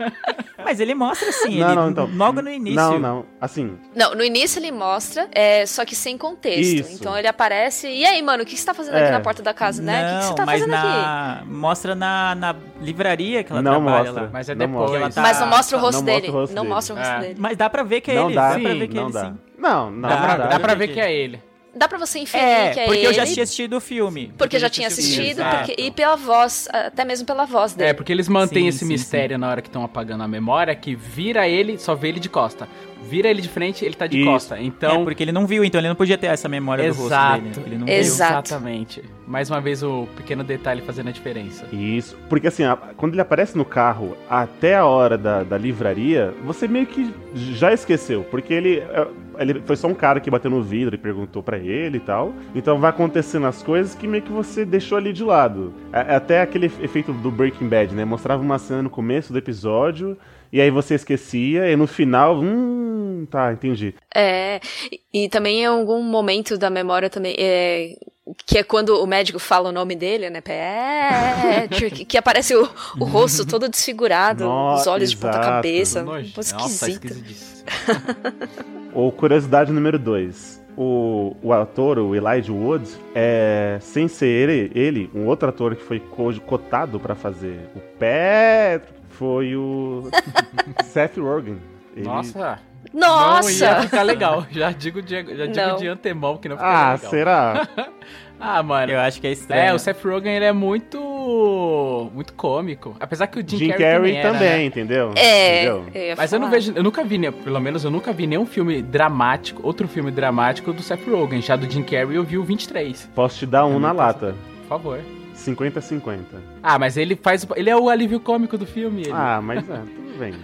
Mas ele mostra assim, Não, ele, não, então. logo no início. Não, não. Assim, Não, no início ele mostra, é, só que sem contexto. Isso. Então ele aparece. E aí, mano, o que você tá fazendo aqui É. na porta da casa, né? O que você tá mas fazendo aqui? na... mostra na, na livraria que ela não trabalha mostra. lá. Mas é não depois. mostra. Ela tá- Mas não mostra o rosto não dele. mostra o rosto não dele. mostra o rosto É. dele. Mas dá pra ver que é Não ele. dá. pra Sim, ver que não ele dá. sim. Não, não Dá, Dá, pra, dá dá pra pra ver que é ele. Dá pra você inferir É, que é porque ele. eu já tinha assistido o filme. Porque eu já tinha assistido porque, e pela voz, até mesmo pela voz dele. É, porque eles mantêm Sim, esse sim, mistério na hora que estão apagando a memória, que vira ele, só vê ele de costa. Vira ele de frente, ele tá de Isso. costa. Então, É, porque ele não viu, então ele não podia ter essa memória do rosto Exato. dele. né? Ele não Exato. Exatamente. Mais uma vez o pequeno detalhe fazendo a diferença. Isso. Porque assim, a- quando ele aparece no carro até a hora da, da livraria, você meio que já esqueceu. Porque ele, é, ele foi só um cara que bateu no vidro e perguntou pra ele e tal. Então vai acontecendo as coisas que meio que você deixou ali de lado. É- é até aquele efeito do Breaking Bad, né? Mostrava uma cena no começo do episódio. E aí você esquecia, e no final, hum, tá, entendi. É, e, e também em algum momento da memória também, é, que é quando o médico fala o nome dele, né, Patrick, que aparece o, o rosto todo desfigurado, Nossa, os olhos de ponta exato. cabeça, Nossa, esquisito. esquisitíssimo. Ou curiosidade número 2. O, o ator, o Elijah Wood, é, sem ser ele, ele, um outro ator que foi co- cotado pra fazer o Patrick foi o Seth Rogen. Ele- Nossa. Não ia Nossa! ficar legal. Já digo de, já digo Não. de antemão que não ficaria Ah, legal. será? Ah, mano. Eu acho que é estranho. É, o Seth Rogen ele é muito muito cômico. Apesar que o Jim, Jim Carrey, Carrey também, também, era, né? entendeu? É, Entendeu? eu Mas eu não vejo, eu nunca vi, né, pelo menos eu nunca vi nenhum filme dramático, outro filme dramático do Seth Rogen. Já do Jim Carrey eu vi o 23, Posso te dar um na lata. por favor. 50-50. Ah, mas ele faz, ele é o alívio cômico do filme. ele. Ah, mas é, tudo bem.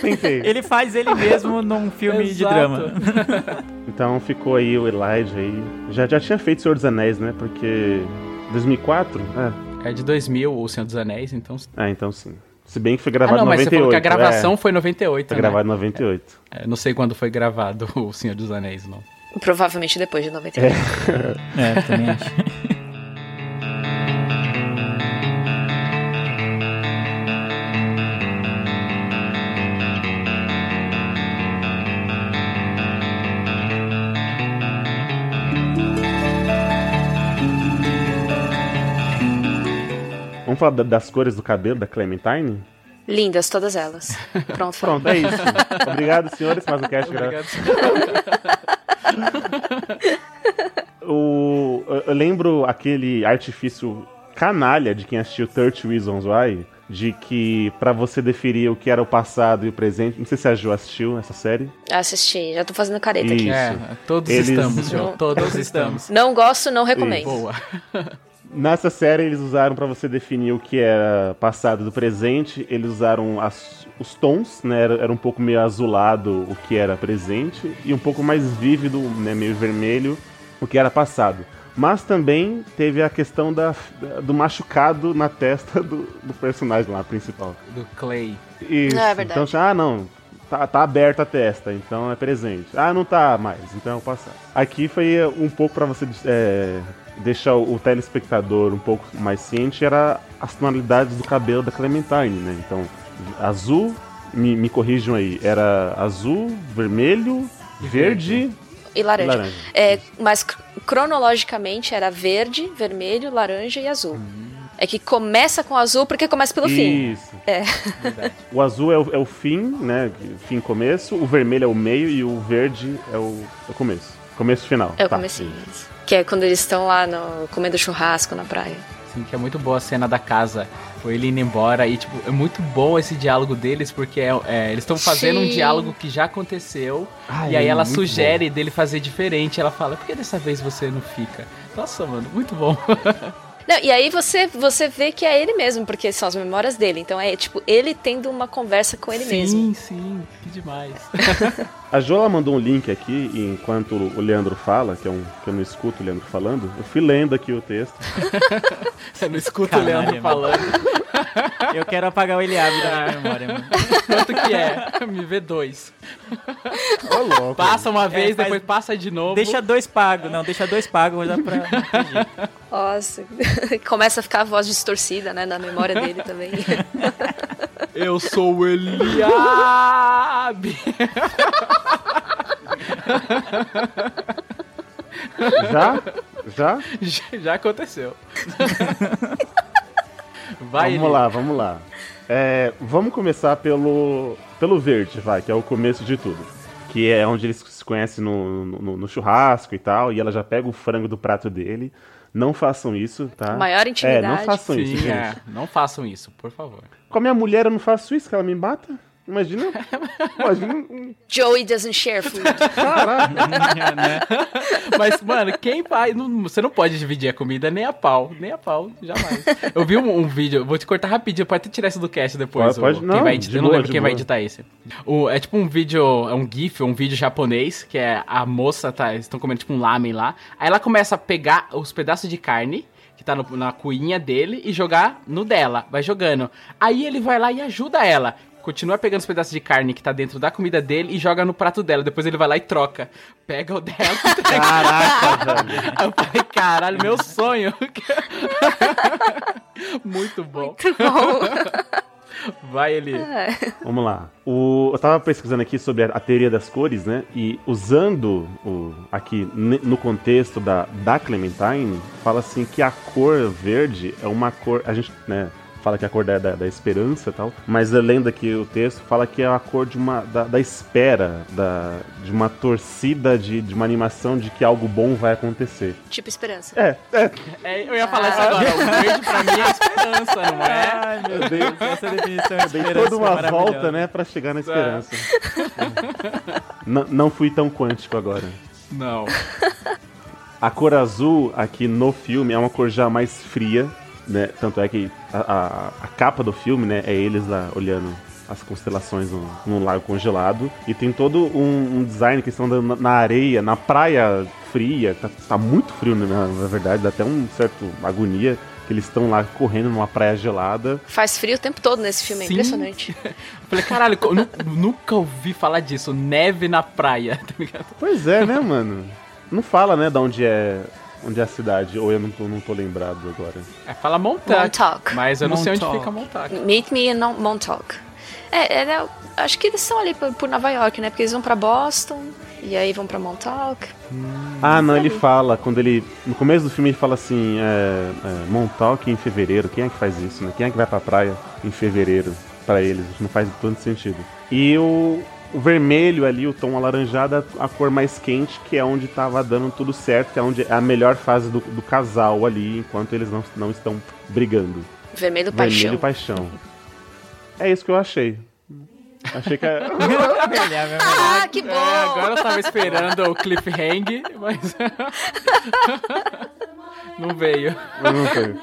Tentei. Ele faz ele mesmo num filme de Exato. drama. Então ficou aí o Elijah aí. Já, já tinha feito Senhor dos Anéis, né? Porque 2004? É. É de 2000, O Senhor dos Anéis, então... Ah, então sim. Se bem que foi Ah, gravado não, em mas 98. você falou que a gravação é, foi em 98, foi né? gravado em 98. É, não sei quando foi gravado O Senhor dos Anéis, não. Provavelmente depois de 94. É, é também acho. Vamos falar das cores do cabelo da Clementine? Lindas, todas elas. Pronto. Pronto, é isso. Obrigado, senhores, mais um cast Obrigado. O, eu- lembro aquele artifício canalha de quem assistiu 30 Reasons Why, de que pra você definir o que era o passado e o presente, não sei se a Jo assistiu essa série. Assisti, já tô fazendo careta aqui. Isso. É, todos Eles- estamos, João. Não. Todos estamos. Não gosto, não recomendo. Boa. Nessa série eles usaram pra você definir o que era passado do presente, eles usaram as- os tons, né? Era, era um pouco meio azulado o que era presente e um pouco mais vívido, né, meio vermelho, o que era passado. Mas também teve a questão da, da- do machucado na testa do, do personagem lá principal. Do Clay. Isso. É verdade. Então, assim, ah, não, tá, tá aberta a testa, então é presente. Ah, não tá mais, então é o passado. Aqui foi eh, um pouco pra você é, deixar o, telespectador um pouco mais ciente, era as tonalidades do cabelo da Clementine, né? Então, azul, me, me corrijam aí, era azul, vermelho, verde E e laranja. laranja. É, mas cr- cronologicamente era verde, vermelho, laranja e azul. É que começa com azul porque começa pelo fim. Isso. É. O azul é o, é o fim, né? Fim começo, o vermelho é o meio e o verde é o, é o começo. Começo final. É o Tá, comecinho. Que é quando eles estão lá no, comendo churrasco na praia. Assim, que é muito boa a cena da casa. Foi ele indo embora e, tipo, é muito bom esse diálogo deles, porque é, é, eles estão fazendo um Sim. diálogo que já aconteceu. Ai, e aí é ela sugere dele fazer diferente. Ela fala, por que dessa vez você não fica? Nossa, mano, muito bom. Não, e aí você, você vê que é ele mesmo, porque são as memórias dele. Então é tipo ele tendo uma conversa com ele sim, mesmo. sim, que demais. A Jola mandou um link aqui, e enquanto o Leandro fala, que, é um, que eu não escuto o Leandro falando, eu fui lendo aqui o texto. Você não escuta Caralho, o Leandro mano. falando. Eu quero apagar o Eliabe da minha memória, mano. Quanto que é? Me vê dois. Ô, louco. Passa uma vez, faz- depois passa de novo. Deixa dois pagos, não, deixa dois pagos, mas dá pra. Nossa, começa a ficar a voz distorcida, né, na memória dele também. Eu sou o Eliabe. Já? Já? Já, aconteceu. Vai, vamos lá, vamos lá. É, vamos começar pelo, pelo verde, vai, que é o começo de tudo. Que é onde eles se conhecem no, no, no churrasco e tal, e ela já pega o frango do prato dele. Não façam isso, tá? Maior É, intimidade. não façam isso, Sim, gente. é. Não façam isso, por favor. Com a minha mulher eu não faço isso, que ela me mata. Imagina. Imagina. um- Joey doesn't share food. Caraca. né? Mas, mano, quem vai. não- você não pode dividir a comida nem a pau. Nem a pau, jamais. Eu vi um, um vídeo, vou te cortar rapidinho, pode até tirar isso do cast depois. Pode, pode, o- quem não, vai de editar, eu não boa, lembro de quem vai boa. editar esse. O, é tipo um vídeo, é um GIF, um vídeo japonês, que é a moça, tá, estão comendo tipo um lamen lá. Aí ela começa a pegar os pedaços de carne. Que tá no- na cuinha dele e jogar no dela. Vai jogando. Aí ele vai lá e ajuda ela. Continua pegando os pedaços de carne que tá dentro da comida dele e joga no prato dela. Depois ele vai lá e troca. Pega o dela e Caraca, velho. Aí eu falei, caralho, meu sonho. Muito bom. Vai, Eli. Vamos lá. O, eu tava pesquisando aqui sobre a, a teoria das cores, né? E usando o, aqui no contexto da, da Clementine, fala assim que a cor verde é uma cor. A gente, né? Fala que é a cor da, da, da esperança e tal. Mas lendo aqui o texto, fala que é a cor de uma. da, da espera, da, de uma torcida, de, de uma animação de que algo bom vai acontecer. tipo esperança. É, é. É, eu ia falar isso agora. O verde pra mim é esperança, não é? Ai, meu Eu dei, Deus, essa definição de dei esperança toda uma volta, né? Pra chegar na esperança. não, não fui tão quântico agora. Não. A cor azul aqui no filme é uma cor já mais fria, né? Tanto é que a, a- a capa do filme, né, é eles lá olhando as constelações no, num lago congelado. E tem todo um, um design que estão na, na areia, na praia fria. Tá, tá muito frio, né, na, na verdade, dá até um certo agonia. Que eles estão lá correndo numa praia gelada. Faz frio o tempo todo nesse filme, é Sim. impressionante. Eu falei, caralho, nunca ouvi falar disso. Neve na praia, tá ligado? Pois é, né, mano? Não fala, né, de onde é, onde é a cidade. Ou eu não tô, não tô lembrado agora. É, fala Montauk. Montauk. Mas eu não sei onde fica Montauk. Meet me in Montauk. É, é, né, acho que eles estão ali por, por Nova York, né? Porque eles vão pra Boston e aí vão pra Montauk. Ah, não, ele fala, quando ele. No começo do filme ele fala assim, é, é, Montauk em fevereiro, quem é que faz isso, né? Quem é que vai pra praia em fevereiro pra eles? Não faz tanto sentido. E o, o vermelho ali, o tom alaranjado, a a cor mais quente, que é onde tava dando tudo certo, que é onde é a melhor fase do, do casal ali, enquanto eles não, não estão brigando. Vermelho Paixão. Vermelho paixão. É isso que eu achei. Achei que é. Ah, que bom! É, agora eu tava esperando o cliffhang, mas. Não veio. Não sei.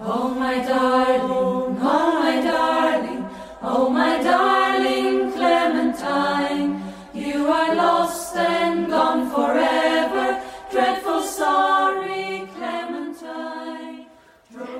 Oh my darling, oh my darling, oh my darling Clementine. You are lost and gone forever. Dreadful sorry, Clementine.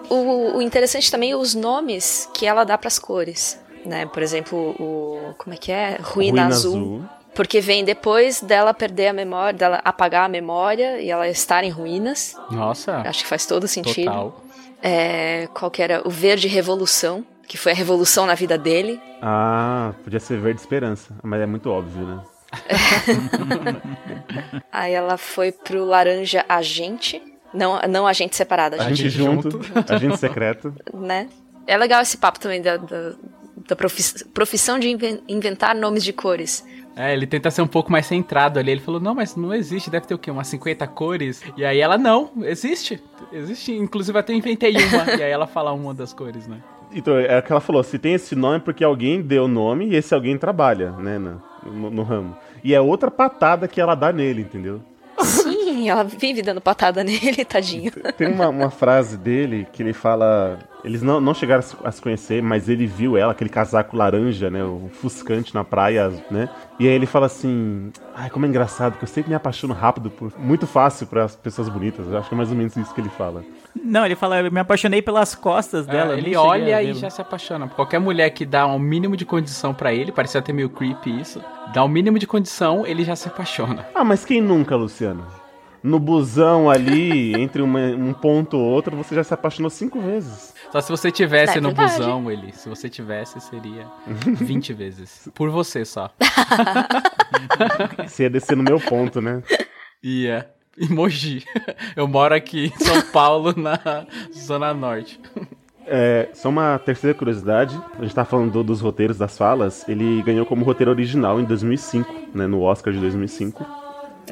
O, o interessante também é os nomes que ela dá pras cores. Né? Por exemplo, o. Como é que é? Ruína, Ruína azul. azul. Porque vem depois dela perder a memória, dela apagar a memória e ela estar em ruínas. Nossa. Acho que faz todo sentido. Total. É, qual que era? O verde revolução, que foi a revolução na vida dele. Ah, podia ser verde esperança, mas é muito óbvio, né? Aí ela foi pro laranja agente. Não, não agente separado, agente, gente junto, a gente secreto. né? É legal esse papo também da, da, da profis- profissão de inven- inventar nomes de cores. É, ele tenta ser um pouco mais centrado ali. Ele falou, não, mas não existe, deve ter o quê? Umas 50 cores? E aí ela, não, existe. Existe, inclusive até inventei uma. e aí ela fala uma das cores, né? Então, é o que ela falou, se tem esse nome é porque alguém deu o nome e esse alguém trabalha, né, no, no- no ramo. E é outra patada que ela dá nele, entendeu? Ela vive dando patada nele, tadinho. Tem uma, uma frase dele que ele fala. Eles não, não chegaram a se- conhecer, mas ele viu ela, aquele casaco laranja, né? O fuscante na praia, né? E aí ele fala assim: Ai, como é engraçado, que eu sempre me apaixono rápido, por, muito fácil para as pessoas bonitas. Eu acho que é mais ou menos isso que ele fala. Não, ele fala, eu me apaixonei pelas costas dela. É, eu nem ele olha e já se apaixona. Qualquer mulher que dá um mínimo de condição pra ele, parece até meio creepy isso, dá um mínimo de condição, ele já se apaixona. Ah, mas quem nunca, Luciano? No busão ali, entre uma- um ponto ou outro, você já se apaixonou cinco vezes. Só se você tivesse É no busão, ele. Se você tivesse, seria 20 vezes. Por você só. Você ia descer no meu ponto, né? Ia. Emoji. Eu moro aqui em São Paulo, na Zona Norte. É, só uma terceira curiosidade, a gente tá falando do- dos roteiros das falas, ele ganhou como roteiro original em 2005, né, no Oscar de 2005.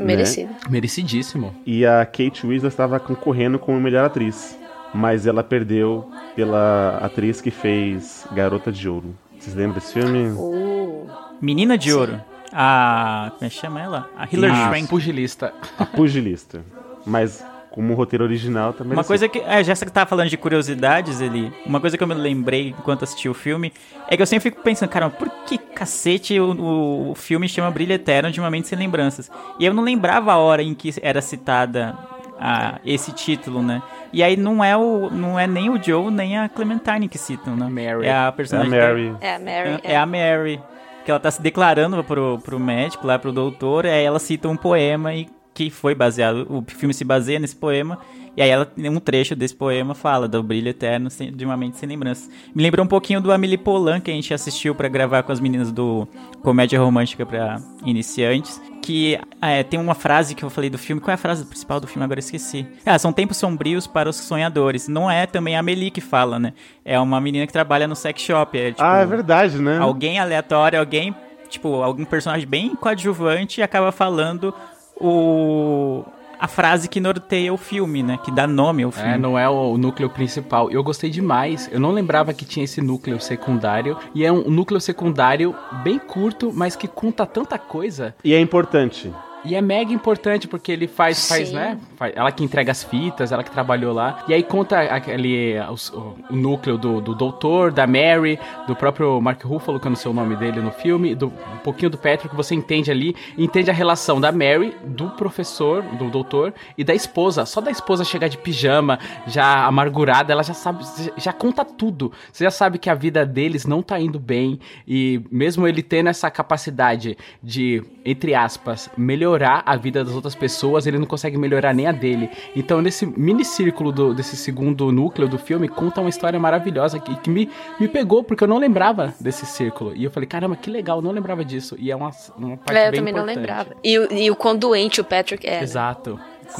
Merecido. Merecidíssimo. E a Kate Winslet estava concorrendo como melhor atriz, mas ela perdeu pela atriz que fez Garota de Ouro. Vocês lembram desse filme? Uh, Menina de Ouro. A. Como é que chama ela? A Hilary Ah, Swank. pugilista. A Pugilista. Mas como roteiro original também. Uma coisa que. É, já que você tava falando de curiosidades ali, uma coisa que eu me lembrei enquanto assisti o filme é que eu sempre fico pensando, cara, por que cacete o, o, o filme chama Brilho Eterno de Uma Mente Sem Lembranças? E eu não lembrava a hora em que era citada a, esse título, né? E aí não é, o, não é nem o Joe nem a Clementine que citam, né? Mary. É a É a personagem. Mary. é a Mary. É, é a Mary. Que ela tá se declarando pro, pro médico, lá pro doutor, aí ela cita um poema e que foi baseado. O filme se baseia nesse poema. E aí ela um trecho desse poema fala do brilho eterno de uma mente sem lembranças. Me lembrou um pouquinho do Amelie Polan que a gente assistiu pra gravar com as meninas do Comédia Romântica pra Iniciantes. Que é, tem uma frase que eu falei do filme. Qual é a frase principal do filme? Agora eu esqueci. Ah, são tempos sombrios para os sonhadores. Não é também a Amelie que fala, né? É uma menina que trabalha no sex shop. É, tipo, Ah, é verdade, né? alguém aleatório, alguém, tipo, algum personagem bem coadjuvante acaba falando o a frase que norteia o filme, né? Que dá nome ao filme. É, não é o núcleo principal. Eu gostei demais. Eu não lembrava que tinha esse núcleo secundário. E é um núcleo secundário bem curto, mas que conta tanta coisa. E é importante. E é mega importante porque ele faz, faz né? Faz- ela que entrega as fitas, ela que trabalhou lá. E aí conta aquele, os- o, o núcleo do, do doutor, da Mary, do próprio Mark Ruffalo, que eu não sei o nome dele no filme, do, um pouquinho do Patrick, você entende ali. Entende a relação da Mary, do professor, do doutor e da esposa. Só da esposa chegar de pijama, já amargurada, ela já sabe, já conta tudo. Você já sabe que a vida deles não tá indo bem. E mesmo ele tendo essa capacidade de, entre aspas, melhorar melhorar a vida das outras pessoas, ele não consegue melhorar nem a dele. Então, nesse mini círculo do- desse segundo núcleo do filme, conta uma história maravilhosa que, que me, me pegou, porque eu não lembrava desse círculo. E eu falei, caramba, que legal, eu não lembrava disso. E é uma, uma parte É, eu bem também não lembrava. E, o- e o quão doente o Patrick é. né? Exato.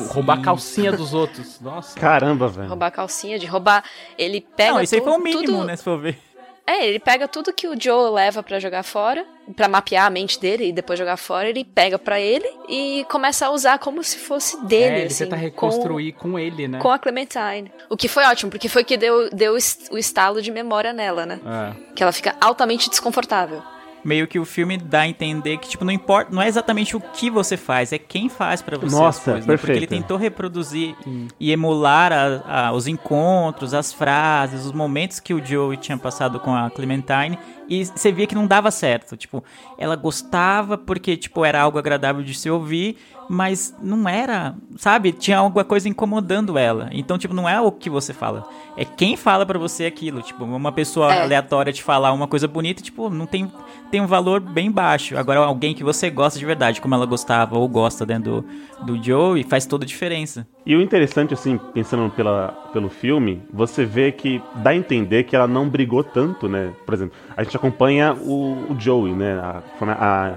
Roubar a calcinha dos outros. Nossa. Caramba, velho. Roubar a calcinha, de roubar. Ele pega. Não, isso aí foi o mínimo, tudo- né, se for ver. É, ele pega tudo que o Joe leva pra jogar fora, pra mapear a mente dele e depois jogar fora, ele pega pra ele e começa a usar como se fosse dele, É, ele assim, tenta com- reconstruir com, ele, né? com a Clementine. O que foi ótimo, porque foi que deu, deu o estalo de memória nela, né? É. Que ela fica altamente desconfortável. Meio que o filme dá a entender que, tipo, não importa, não é exatamente o que você faz, é quem faz pra você Nossa, as coisas, né? Porque ele tentou reproduzir e emular a- a- os encontros, as frases, os momentos que o Joey tinha passado com a Clementine e você via que não dava certo. Tipo, ela gostava porque, tipo, era algo agradável de se ouvir, mas não era, sabe? Tinha alguma coisa incomodando ela. Então, tipo, não é o que você fala, é quem fala pra você aquilo. Tipo, uma pessoa É. aleatória te falar uma coisa bonita, tipo, não tem, tem um valor bem baixo. Agora, alguém que você gosta de verdade, como ela gostava ou gosta dentro do, do Joey, faz toda a diferença. E o interessante, assim, pensando pela, pelo filme, você vê que dá a entender que ela não brigou tanto, né? Por exemplo, a gente acompanha o, o Joey, né? A- a-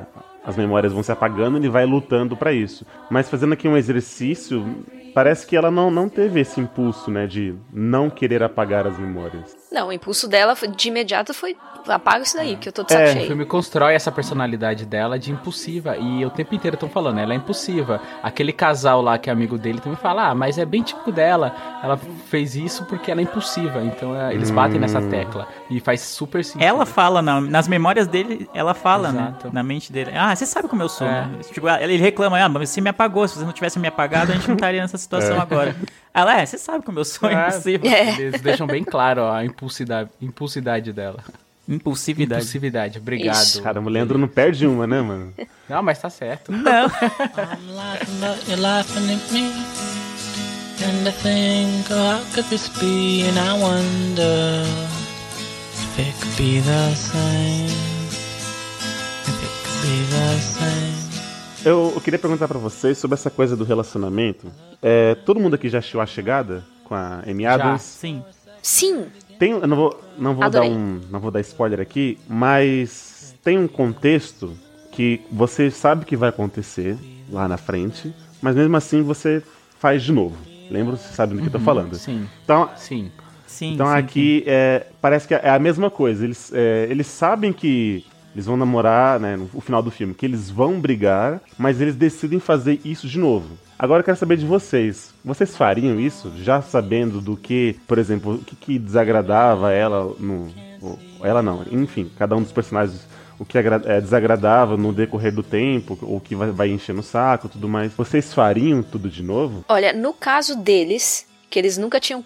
as memórias vão se apagando, ele vai lutando pra isso. Mas fazendo aqui um exercício, parece que ela não, não teve esse impulso, né? De não querer apagar as memórias. Não, o impulso dela foi- de imediato foi apaga isso daí, que eu tô de saco É, O cheio. filme constrói essa personalidade dela de impulsiva. E o tempo inteiro estão falando, ela é impulsiva. Aquele casal lá que é amigo dele também fala, ah, mas é bem típico dela. Ela fez isso porque ela é impulsiva. Então é, eles batem nessa tecla. E faz super sentido. Ela fala, na- nas memórias dele, ela fala, né? Exato. Na mente dele. Ah, você sabe como eu sou, É. né? Tipo, ele reclama, ah, mas você me apagou. Se você não tivesse me apagado, a gente não estaria nessa situação agora. Ela, é, você sabe como eu sou, é É, impossível. Eles deixam bem claro ó, a impulsidade, impulsidade dela. Impulsividade. Impulsividade, obrigado. Isso. Cara, o Leandro não perde uma, né, mano? Não, mas tá certo. Não. I'm laughing, but you're laughing at me. And I think, oh, how could this be? And I wonder if it could be the same. Eu, eu queria perguntar pra vocês sobre essa coisa do relacionamento. É, todo mundo aqui já assistiu A Chegada com a Amy Adams? Sim. Sim, Tem, eu não vou, não vou dar um, não vou dar spoiler aqui, mas tem um contexto que você sabe que vai acontecer lá na frente, mas mesmo assim você faz de novo. Lembra? Você sabe do que eu tô falando. Sim, Então, sim. Sim. então sim, aqui é, parece que é a mesma coisa. Eles, é, eles sabem que eles vão namorar, né, no final do filme, que eles vão brigar, mas eles decidem fazer isso de novo. Agora eu quero saber de vocês. Vocês fariam isso, já sabendo do que, por exemplo, o que, que desagradava ela no. Ela não, enfim, cada um dos personagens. O que é, desagradava no decorrer do tempo, ou que vai, vai enchendo o saco tudo mais. Vocês fariam tudo de novo? Olha, no caso deles, que eles nunca tinham,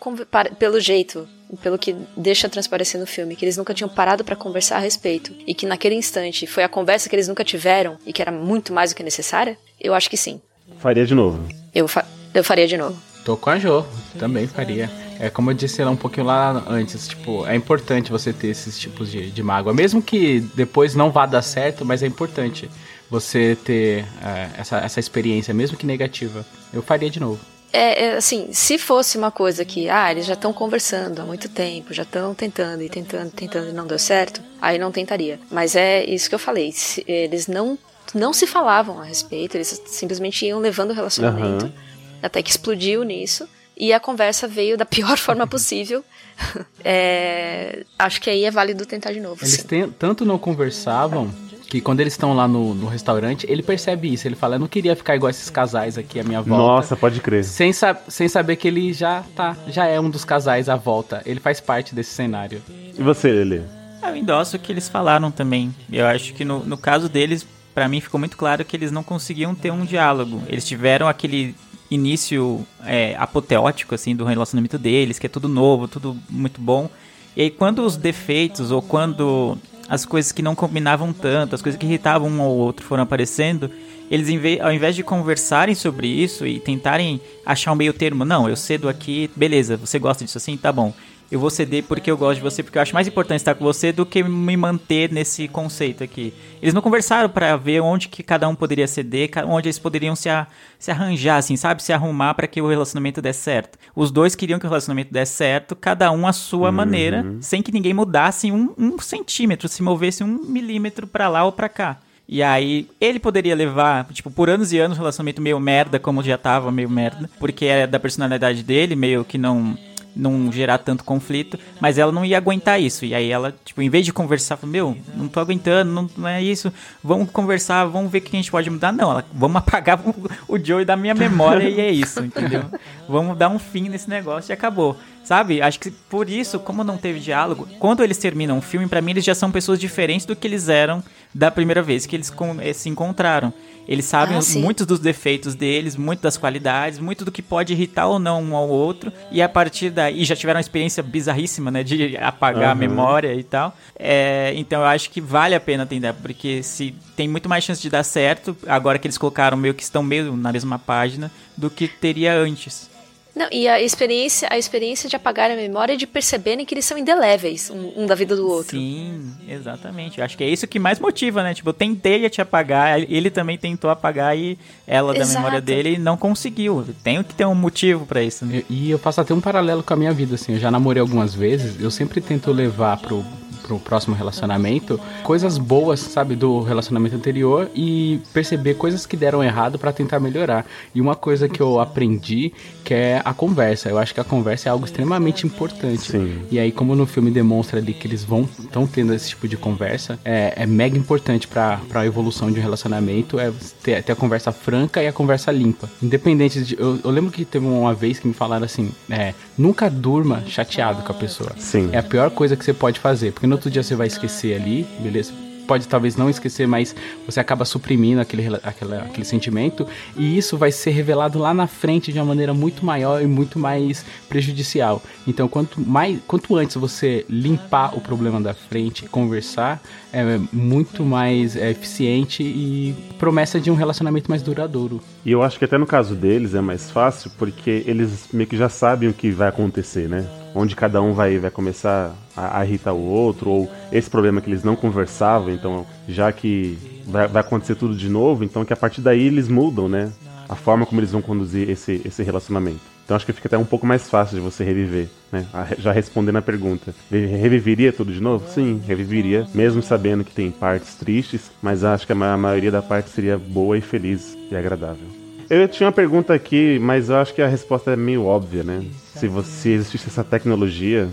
pelo jeito, pelo que deixa transparecer no filme, que eles nunca tinham parado pra conversar a respeito, e que naquele instante foi a conversa que eles nunca tiveram e que era muito mais do que necessária, eu acho que sim. Faria de novo. Eu, fa- eu faria de novo. Tô com a Jo, também faria. É como eu disse lá um pouquinho lá antes, tipo, é importante você ter esses tipos de, de mágoa. Mesmo que depois não vá dar certo, mas é importante você ter é, essa, essa experiência, mesmo que negativa. Eu faria de novo. É, é, assim, se fosse uma coisa que, ah, eles já estão conversando há muito tempo, já estão tentando e tentando, tentando e não deu certo, aí não tentaria. Mas é isso que eu falei, se- eles não, não se falavam a respeito, eles simplesmente iam levando o relacionamento, Aham. até que explodiu nisso, e a conversa veio da pior forma possível. É, acho que aí é válido tentar de novo. Eles sim. tanto não conversavam que quando eles estão lá no, no restaurante, ele percebe isso. Ele fala: Eu não queria ficar igual esses casais aqui à minha volta. Nossa, pode crer. Sem, sa- sem saber que ele já tá, já é um dos casais à volta. Ele faz parte desse cenário. E você, Lele? Eu endosso o que eles falaram também. Eu acho que no, no caso deles, pra mim ficou muito claro que eles não conseguiam ter um diálogo. Eles tiveram aquele início é, apoteótico, assim, do relacionamento deles, que é tudo novo, tudo muito bom. E aí, quando os defeitos, ou quando as coisas que não combinavam tanto, as coisas que irritavam um ou outro foram aparecendo, eles, ao invés de conversarem sobre isso e tentarem achar um meio termo, não, eu cedo aqui, beleza, você gosta disso assim, tá bom. Eu vou ceder porque eu gosto de você, porque eu acho mais importante estar com você do que me manter nesse conceito aqui. Eles não conversaram para ver onde que cada um poderia ceder, onde eles poderiam se, a, se arranjar, assim, sabe? Se arrumar para que o relacionamento desse certo. Os dois queriam que o relacionamento desse certo, cada um à sua Uhum. maneira, sem que ninguém mudasse um, um centímetro, se movesse um milímetro para lá ou para cá. E aí, ele poderia levar, tipo, por anos e anos, um relacionamento meio merda, como já tava meio merda, porque é da personalidade dele, meio que não não gerar tanto conflito, mas ela não ia aguentar isso. E aí ela, tipo, em vez de conversar, falou, meu, não tô aguentando, não, não é isso, vamos conversar, vamos ver o que a gente pode mudar. Não, ela, vamos apagar o, o Joey da minha memória e é isso, entendeu? Vamos dar um fim nesse negócio e acabou. Sabe? Acho que por isso, como não teve diálogo, quando eles terminam o filme, pra mim eles já são pessoas diferentes do que eles eram da primeira vez que eles eh, se encontraram. Eles sabem Ah, muitos dos defeitos deles, muito das qualidades, muito do que pode irritar ou não um ao outro. E a partir daí, já tiveram uma experiência bizarríssima, né? De apagar a Aham. memória e tal. É, então eu acho que vale a pena tentar, porque se tem muito mais chance de dar certo, agora que eles colocaram meio que estão meio na mesma página, do que teria antes. Não, e a experiência, a experiência de apagar a memória e de perceberem que eles são indeléveis, um, um da vida do outro. Sim, exatamente. Eu acho que é isso que mais motiva, né? Tipo, eu tentei te apagar, ele também tentou apagar e ela da Exato. memória dele não conseguiu. Tem que ter um motivo pra isso, né? E eu faço até um paralelo com a minha vida, assim. Eu já namorei algumas vezes, eu sempre tento levar pro, pro próximo relacionamento coisas boas, sabe, do relacionamento anterior e perceber coisas que deram errado pra tentar melhorar. E uma coisa que eu aprendi que é a conversa. Eu acho que a conversa é algo extremamente importante. Sim. E aí, como no filme demonstra ali que eles vão estão tendo esse tipo de conversa, é, é mega importante pra pra evolução de um relacionamento é ter, ter a conversa franca e a conversa limpa. Independente de. Eu, eu lembro que teve uma vez que me falaram assim: é, nunca durma chateado com a pessoa. Sim. É a pior coisa que você pode fazer, porque no outro dia você vai esquecer ali, beleza? Pode talvez não esquecer, mas você acaba suprimindo aquele, aquela- aquele sentimento, e isso vai ser revelado lá na frente de uma maneira muito maior e muito mais prejudicial. Então, quanto, mais, quanto antes você limpar o problema da frente e conversar, é muito mais é, eficiente e promessa de um relacionamento mais duradouro. E eu acho que até no caso deles é mais fácil porque eles meio que já sabem o que vai acontecer, né? Onde cada um vai, vai começar a, a irritar o outro, ou esse problema que eles não conversavam, então já que vai, vai acontecer tudo de novo, então que a partir daí eles mudam, né? A forma como eles vão conduzir esse, esse relacionamento. Então acho que fica até um pouco mais fácil de você reviver, né? Já respondendo a pergunta. Re- Reviveria tudo de novo? Sim, reviveria, mesmo sabendo que tem partes tristes, mas acho que a maioria da parte seria boa e feliz e agradável. Eu tinha uma pergunta aqui, mas eu acho que a resposta é meio óbvia, né? Se, você, se existisse essa tecnologia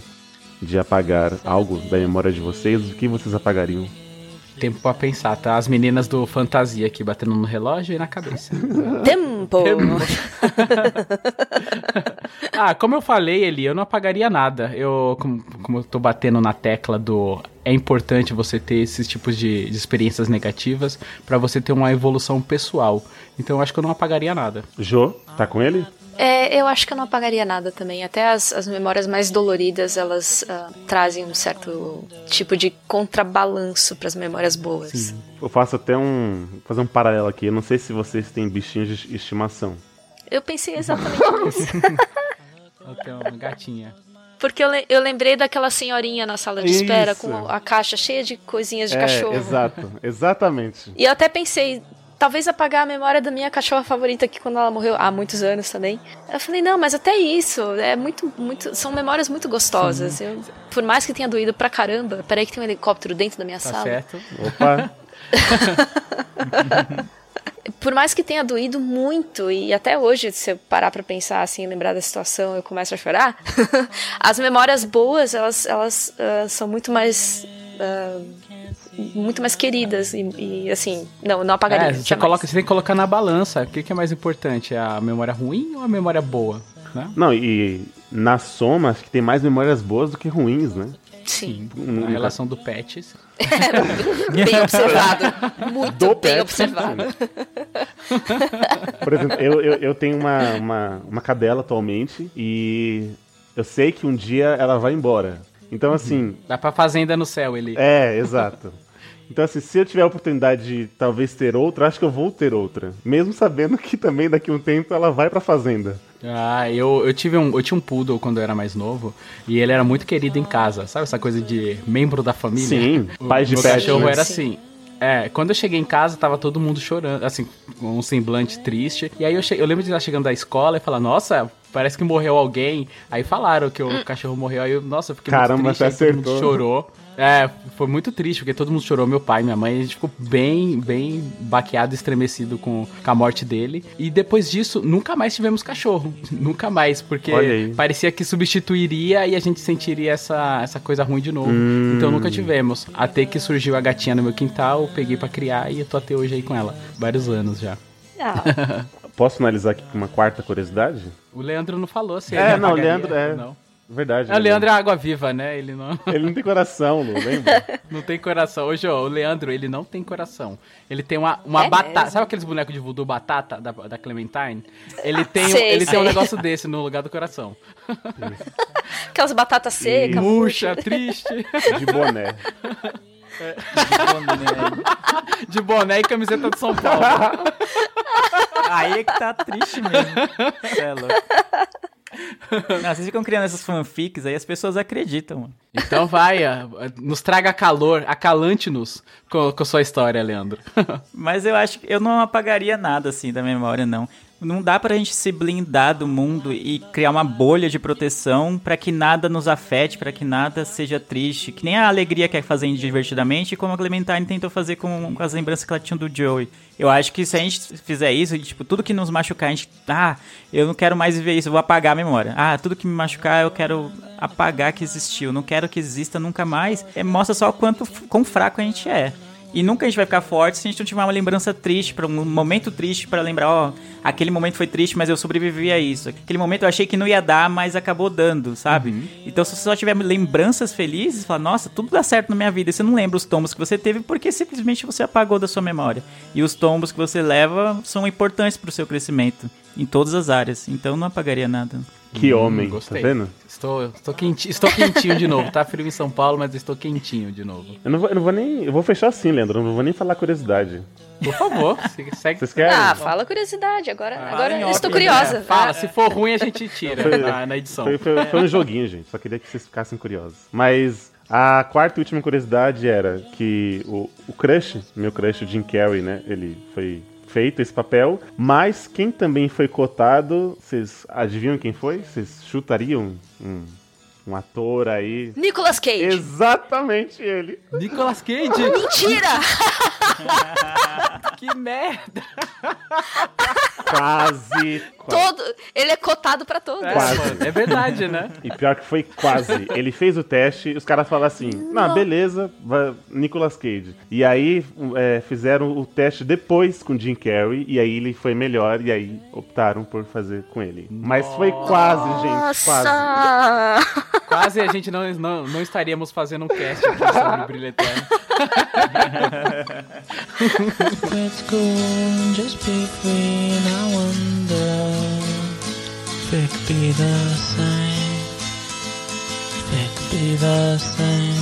de apagar algo da memória de vocês, o que vocês apagariam? Tempo pra pensar, tá? As meninas do Fantasia aqui batendo no relógio e na cabeça. Tempo! Ah, como eu falei, Eli, eu não apagaria nada. Eu, como, como eu tô batendo na tecla do. É importante você ter esses tipos de, de experiências negativas pra você ter uma evolução pessoal. Então eu acho que eu não apagaria nada. Jo, tá com ele? É, eu acho que eu não apagaria nada também. Até as, as memórias mais doloridas, elas ah, trazem um certo tipo de contrabalanço para as memórias boas. Eu faço até um. Fazer um paralelo aqui. Eu não sei se vocês têm bichinhos de estimação. Eu pensei exatamente nisso. Eu tenho uma gatinha. Porque eu, eu lembrei daquela senhorinha na sala de espera Isso. com a caixa cheia de coisinhas de é, cachorro. exato, exatamente. E eu até pensei, talvez apagar a memória da minha cachorra favorita que quando ela morreu há muitos anos também. Eu falei, não, mas até isso, é muito, muito, são memórias muito gostosas. Eu, por mais que tenha doído pra caramba, peraí que tem um helicóptero dentro da minha Tá sala. certo? Opa, Por mais que tenha doído muito, e até hoje, se eu parar pra pensar assim, lembrar da situação, eu começo a chorar. As memórias boas, elas, elas ah, são muito mais. ah, muito mais queridas e, e, assim, não, não apagaria. É, você, coloca, você tem que colocar na balança. O que, que é mais importante? A memória ruim ou a memória boa? Né? Não, e na soma, acho que tem mais memórias boas do que ruins, né? Sim, Um- A relação do Pets. bem observado. Muito Do bem pet, observado. Por exemplo, eu, eu, eu tenho uma, uma, uma cadela atualmente e eu sei que um dia ela vai embora. Então, assim, Dá pra fazenda no céu, ele. é, exato. Então, assim, se eu tiver a oportunidade de talvez ter outra, acho que eu vou ter outra. Mesmo sabendo que também daqui a um tempo ela vai pra fazenda. Ah, eu, eu tive um, eu tinha um poodle quando eu era mais novo e ele era muito querido em casa, sabe essa coisa de membro da família? Sim, o, pais de meu pet, cachorro né? era assim. É, quando eu cheguei em casa, tava todo mundo chorando, assim, com um semblante triste. E aí eu, eu lembro de estar chegando da escola e falar, nossa, parece que morreu alguém. Aí falaram que o cachorro morreu. Aí eu, nossa, eu fiquei Caramba, muito triste. você aí todo mundo acertou. chorou. É, foi muito triste, porque todo mundo chorou, meu pai, minha mãe, a gente ficou bem, bem baqueado, estremecido com, com a morte dele. E depois disso, nunca mais tivemos cachorro. nunca mais, porque parecia que substituiria e a gente sentiria essa, essa coisa ruim de novo. Hum. Então nunca tivemos. Até que surgiu a gatinha no meu quintal, eu peguei pra criar e eu tô até hoje aí com ela. Vários anos já. Ah, Posso finalizar aqui com uma quarta curiosidade? O Leandro não falou se É, ele não, o Leandro é- Não. Verdade. É, o né? Leandro é água viva, né? Ele não, Ele não tem coração, Lu, lembra? não tem coração. Hoje, ó, o Leandro, ele não tem coração. Ele tem uma, uma É batata. mesmo? Sabe aqueles bonecos de voodoo batata da, da Clementine? Ele tem, um- Sei, ele tem um sei. negócio desse no lugar do coração. aquelas batatas secas. Murcha, triste. De boné. De boné e camiseta de São Paulo. Aí é que tá triste mesmo. É louco. Não, vocês ficam criando essas fanfics aí, as pessoas acreditam, mano. Então vai, nos traga calor, acalante-nos com, com sua história, Leandro. Mas eu acho que eu não apagaria nada assim da memória, não. Não dá pra gente se blindar do mundo e criar uma bolha de proteção pra que nada nos afete, pra que nada seja triste. Que nem a alegria quer fazer divertidamente, como a Clementine tentou fazer com, com as lembranças que ela tinha do Joey. Eu acho que se a gente fizer isso, tipo, tudo que nos machucar, a gente. Ah, eu não quero mais viver isso, eu vou apagar a memória. Ah, tudo que me machucar, eu quero apagar que existiu. Não quero que exista nunca mais. É, mostra só o quanto quão fraco a gente é. E nunca a gente vai ficar forte se a gente não tiver uma lembrança triste, para um momento triste para lembrar, ó, aquele momento foi triste, mas eu sobrevivi a isso. Aquele momento eu achei que não ia dar, mas acabou dando, sabe? Então se você só tiver lembranças felizes, fala, nossa, tudo dá certo na minha vida. E você não lembra os tombos que você teve porque simplesmente você apagou da sua memória. E os tombos que você leva são importantes pro seu crescimento em todas as áreas. Então não apagaria nada. Que homem, gostei. tá vendo? Estou, estou, quenti, estou quentinho de novo. Tá frio em São Paulo, mas estou quentinho de novo. Eu não vou, eu não vou nem. Eu vou fechar assim, Leandro. Eu não vou nem falar curiosidade. Por favor, se- segue. Vocês querem? Ah, fala curiosidade. Agora, agora em eu estou né? curiosa. Fala, se for ruim a gente tira Foi- na, na edição. Foi, foi- foi um joguinho, gente. Só queria que vocês ficassem curiosos. Mas a quarta e última curiosidade era que o, o crush, meu crush, o Jim Carrey, né? Ele foi feito esse papel. Mas quem também foi cotado, vocês adivinham quem foi? Vocês chutariam um, um ator aí? Nicolas Cage. Exatamente ele. Nicolas Cage? Mentira! que merda! Quase. quase. Todo, ele é cotado pra todos. É, Quase. mano, é verdade, né? E pior que foi quase. Ele fez o teste, os caras falaram assim: não, beleza, vai- Nicolas Cage. E aí é, fizeram o teste depois com Jim Carrey, e aí ele foi melhor, e aí optaram por fazer com ele. Mas foi quase, gente, quase. Quase a gente não, não, não estaríamos fazendo um cast sobre o Brilho Eterno. Let's go just be the same. Be the same.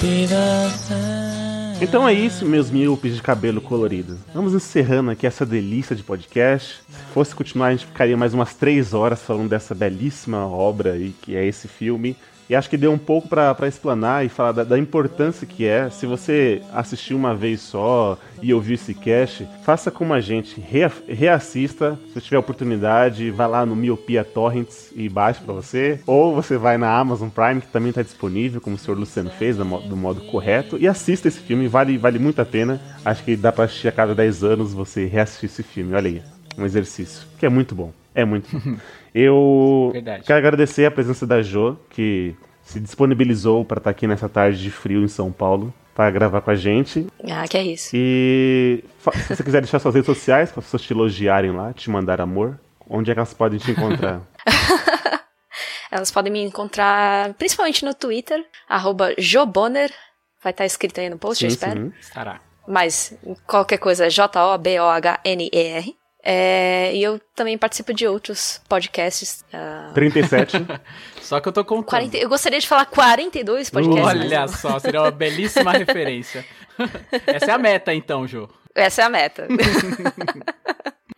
Be the same. Então é isso, meus míopes de cabelo colorido. Vamos encerrando aqui essa delícia de podcast. Se fosse continuar, a gente ficaria mais umas três horas falando dessa belíssima obra aí, que é esse filme. E acho que deu um pouco pra explanar e falar da, da importância que é. Se você assistiu uma vez só e ouviu esse cast, faça como a gente, rea- reassista. Se tiver oportunidade, vá lá no Miopia Torrents e baixe pra você. Ou você vai na Amazon Prime, que também tá disponível, como o senhor Luciano fez, do mo- do modo correto. E assista esse filme, vale, vale muito a pena. Acho que dá pra assistir a cada 10 anos você reassistir esse filme. Olha aí, um exercício. Que é muito bom. É muito bom. Eu Verdade. quero agradecer a presença da Jo, que se disponibilizou para estar aqui nessa tarde de frio em São Paulo para gravar com a gente. Ah, que é isso. E se você quiser deixar suas redes sociais para as pessoas te elogiarem lá, te mandar amor, onde é que elas podem te encontrar? Elas podem me encontrar principalmente no Twitter, arroba Joboner. Vai estar escrito aí no post, eu Sim, espero. sim. Estará. Mas qualquer coisa é J-O-B-O-H-N-E-R. É, e eu também participo de outros podcasts. ah, 37. Só que eu tô contando. 40, eu gostaria de falar 42 podcasts. Olha mas só, seria uma belíssima referência. Essa é a meta, então, Jô. Essa é a meta.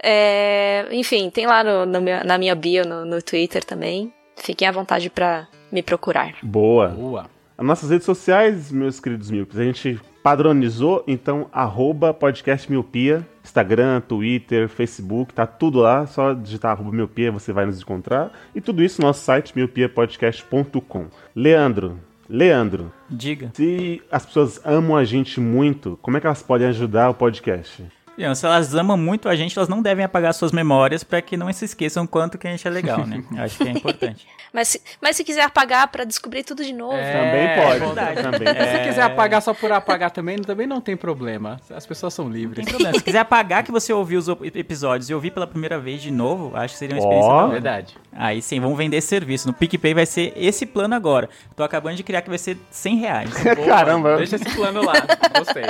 É, enfim, tem lá no, no na minha bio no, no Twitter também. Fiquem à vontade pra me procurar. Boa. Boa. As nossas redes sociais, meus queridos míopes, a gente padronizou, então, arroba podcast miopia, Instagram, Twitter, Facebook, tá tudo lá, só digitar arroba miopia, você vai nos encontrar. E tudo isso no nosso site, miopiapodcast.com. Leandro, Leandro, Diga. se as pessoas amam a gente muito, como é que elas podem ajudar o podcast? Não, se elas amam muito a gente, elas não devem apagar suas memórias para que não se esqueçam quanto que a gente é legal, né? Eu acho que é importante. Mas se, mas se quiser apagar pra descobrir tudo de novo. É, Também pode. verdade. Também Se pode. você quiser apagar só por apagar também, também não tem problema. As pessoas são Não livres. tem problema. Se quiser apagar que você ouviu os episódios e ouvir pela primeira vez de novo, acho que seria uma experiência hora. Verdade. Aí sim, vamos vender serviço. No PicPay vai ser esse plano agora. Tô acabando de criar que vai ser 100 reais. Boa, Caramba. Deixa esse plano lá. Gostei.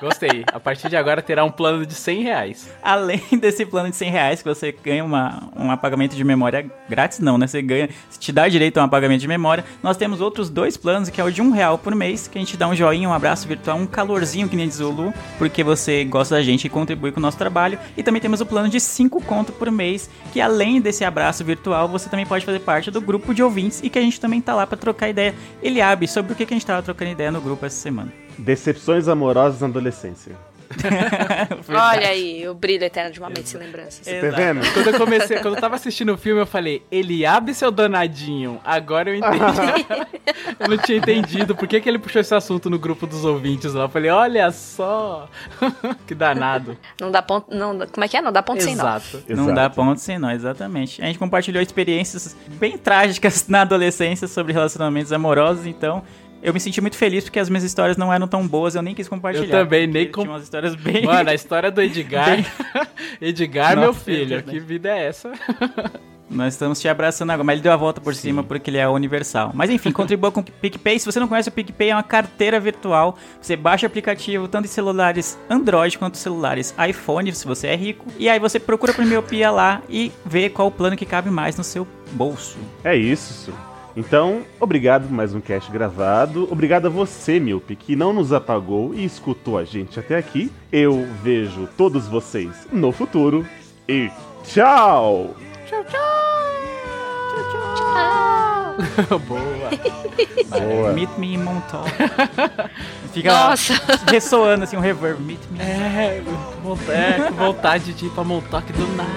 Gostei. A partir de agora terá um plano de 100 reais. Além desse plano de 100 reais, que você ganha uma, um apagamento de memória grátis, não, né? Você ganha, te dá direito a um apagamento de memória. Nós temos outros dois planos, que é o de um real por mês, que a gente dá um joinha, um abraço virtual, um calorzinho que nem diz o Lu, porque você gosta da gente e contribui com o nosso trabalho. E também temos o plano de 5 conto por mês, que além desse abraço virtual, você também pode fazer parte do grupo de ouvintes e que a gente também tá lá pra trocar ideia. Eliabe, sobre o que que a gente tava trocando ideia no grupo essa semana. Decepções amorosas na adolescência. Olha aí, o brilho eterno de uma mente sem lembranças. Tá vendo? Quando eu comecei, quando eu tava assistindo o filme, eu falei, ele abre seu danadinho. Agora eu entendi. eu não tinha entendido por que, que ele puxou esse assunto no grupo dos ouvintes lá. Eu falei, olha só. que danado. Não dá ponto. Não, como é que é? Não dá ponto sem nó. Exato. Não Exato. dá ponto sem nó, exatamente. A gente compartilhou experiências bem trágicas na adolescência sobre relacionamentos amorosos, então eu me senti muito feliz porque as minhas histórias não eram tão boas, eu nem quis compartilhar. Eu também, nem com- Tinha umas histórias bem... Mano, a história do Edgar. Edgar, Nossa, meu filho, que vida é essa? Nós estamos te abraçando agora, mas ele deu a volta por cima porque ele é universal. Mas enfim, contribua com o PicPay. Se você não conhece o PicPay, é uma carteira virtual. Você baixa o aplicativo tanto em celulares Android quanto celulares iPhone, se você é rico. E aí você procura por Miopia lá e vê qual o plano que cabe mais no seu bolso. É isso. Então, obrigado por mais um cast gravado. Obrigado a você, Milpe, que não nos apagou e escutou a gente até aqui. Eu vejo todos vocês no futuro. E tchau! Boa. Boa. Meet me in Montauk. Fica Nossa. ressoando assim um reverb. Meet me. É, é, com vontade de ir pra Montauk do nada.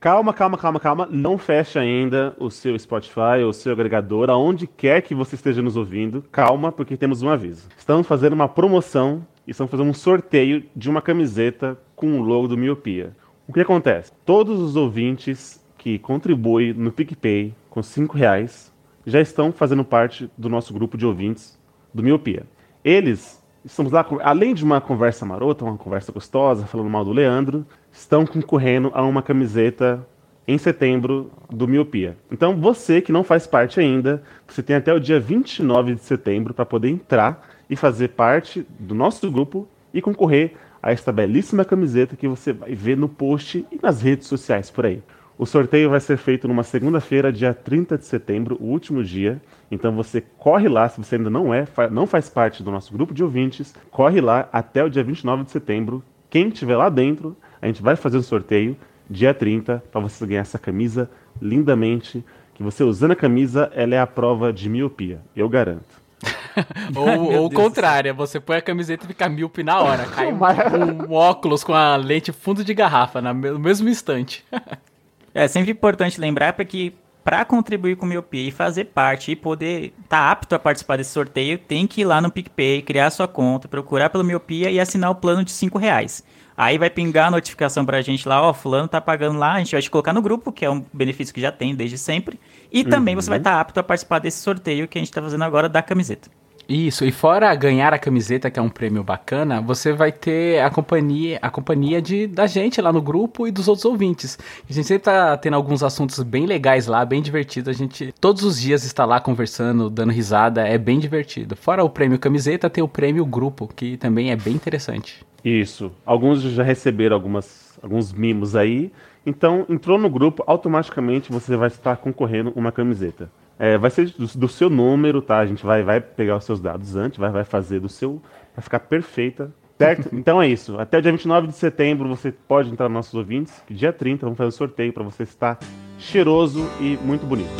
Calma, calma, calma, calma. Não feche ainda o seu Spotify o seu agregador, aonde quer que você esteja nos ouvindo. Calma, porque temos um aviso. Estamos fazendo uma promoção e estamos fazendo um sorteio de uma camiseta com o logo do Miopia. O que acontece? Todos os ouvintes que contribuem no PicPay com 5 reais já estão fazendo parte do nosso grupo de ouvintes do Miopia. Eles estamos lá, além de uma conversa marota, uma conversa gostosa, falando mal do Leandro, estão concorrendo a uma camiseta em setembro do Miopia. Então, você que não faz parte ainda, você tem até o dia 29 de setembro para poder entrar e fazer parte do nosso grupo e concorrer a esta belíssima camiseta que você vai ver no post e nas redes sociais por aí. O sorteio vai ser feito numa segunda-feira, dia 30 de setembro, o último dia. Então você corre lá, se você ainda não é, não faz parte do nosso grupo de ouvintes, corre lá até o dia 29 de setembro. Quem estiver lá dentro, a gente vai fazer um sorteio dia 30 para você ganhar essa camisa lindamente, que você usando a camisa, ela é a prova de miopia, eu garanto. Ou ou o contrário, você põe a camiseta e fica míope na hora. Cai um, um óculos com a lente fundo de garrafa no mesmo instante. É sempre importante lembrar para que para contribuir com o Miopia e fazer parte e poder estar tá apto a participar desse sorteio, tem que ir lá no PicPay, criar sua conta, procurar pelo Miopia e assinar o plano de 5 reais. Aí vai pingar a notificação pra gente lá, ó, fulano tá pagando lá, a gente vai te colocar no grupo, que é um benefício que já tem desde sempre. E também você vai estar apto a participar desse sorteio que a gente tá fazendo agora da camiseta. Isso, e fora ganhar a camiseta, que é um prêmio bacana, você vai ter a companhia, a companhia de, da gente lá no grupo e dos outros ouvintes. A gente sempre tá tendo alguns assuntos bem legais lá, bem divertido. A gente todos os dias está lá conversando, dando risada, é bem divertido. Fora o prêmio camiseta, tem o prêmio grupo, que também é bem interessante. Isso. Alguns já receberam algumas, alguns mimos aí. Então, entrou no grupo, automaticamente você vai estar concorrendo uma camiseta. É, vai ser do, do, seu número, tá? A gente vai, vai pegar os seus dados antes, vai, vai fazer do seu. Vai ficar perfeita. Certo? então é isso. Até o dia 29 de setembro você pode entrar nos nossos ouvintes. Dia 30 vamos fazer um sorteio para você estar cheiroso e muito bonito.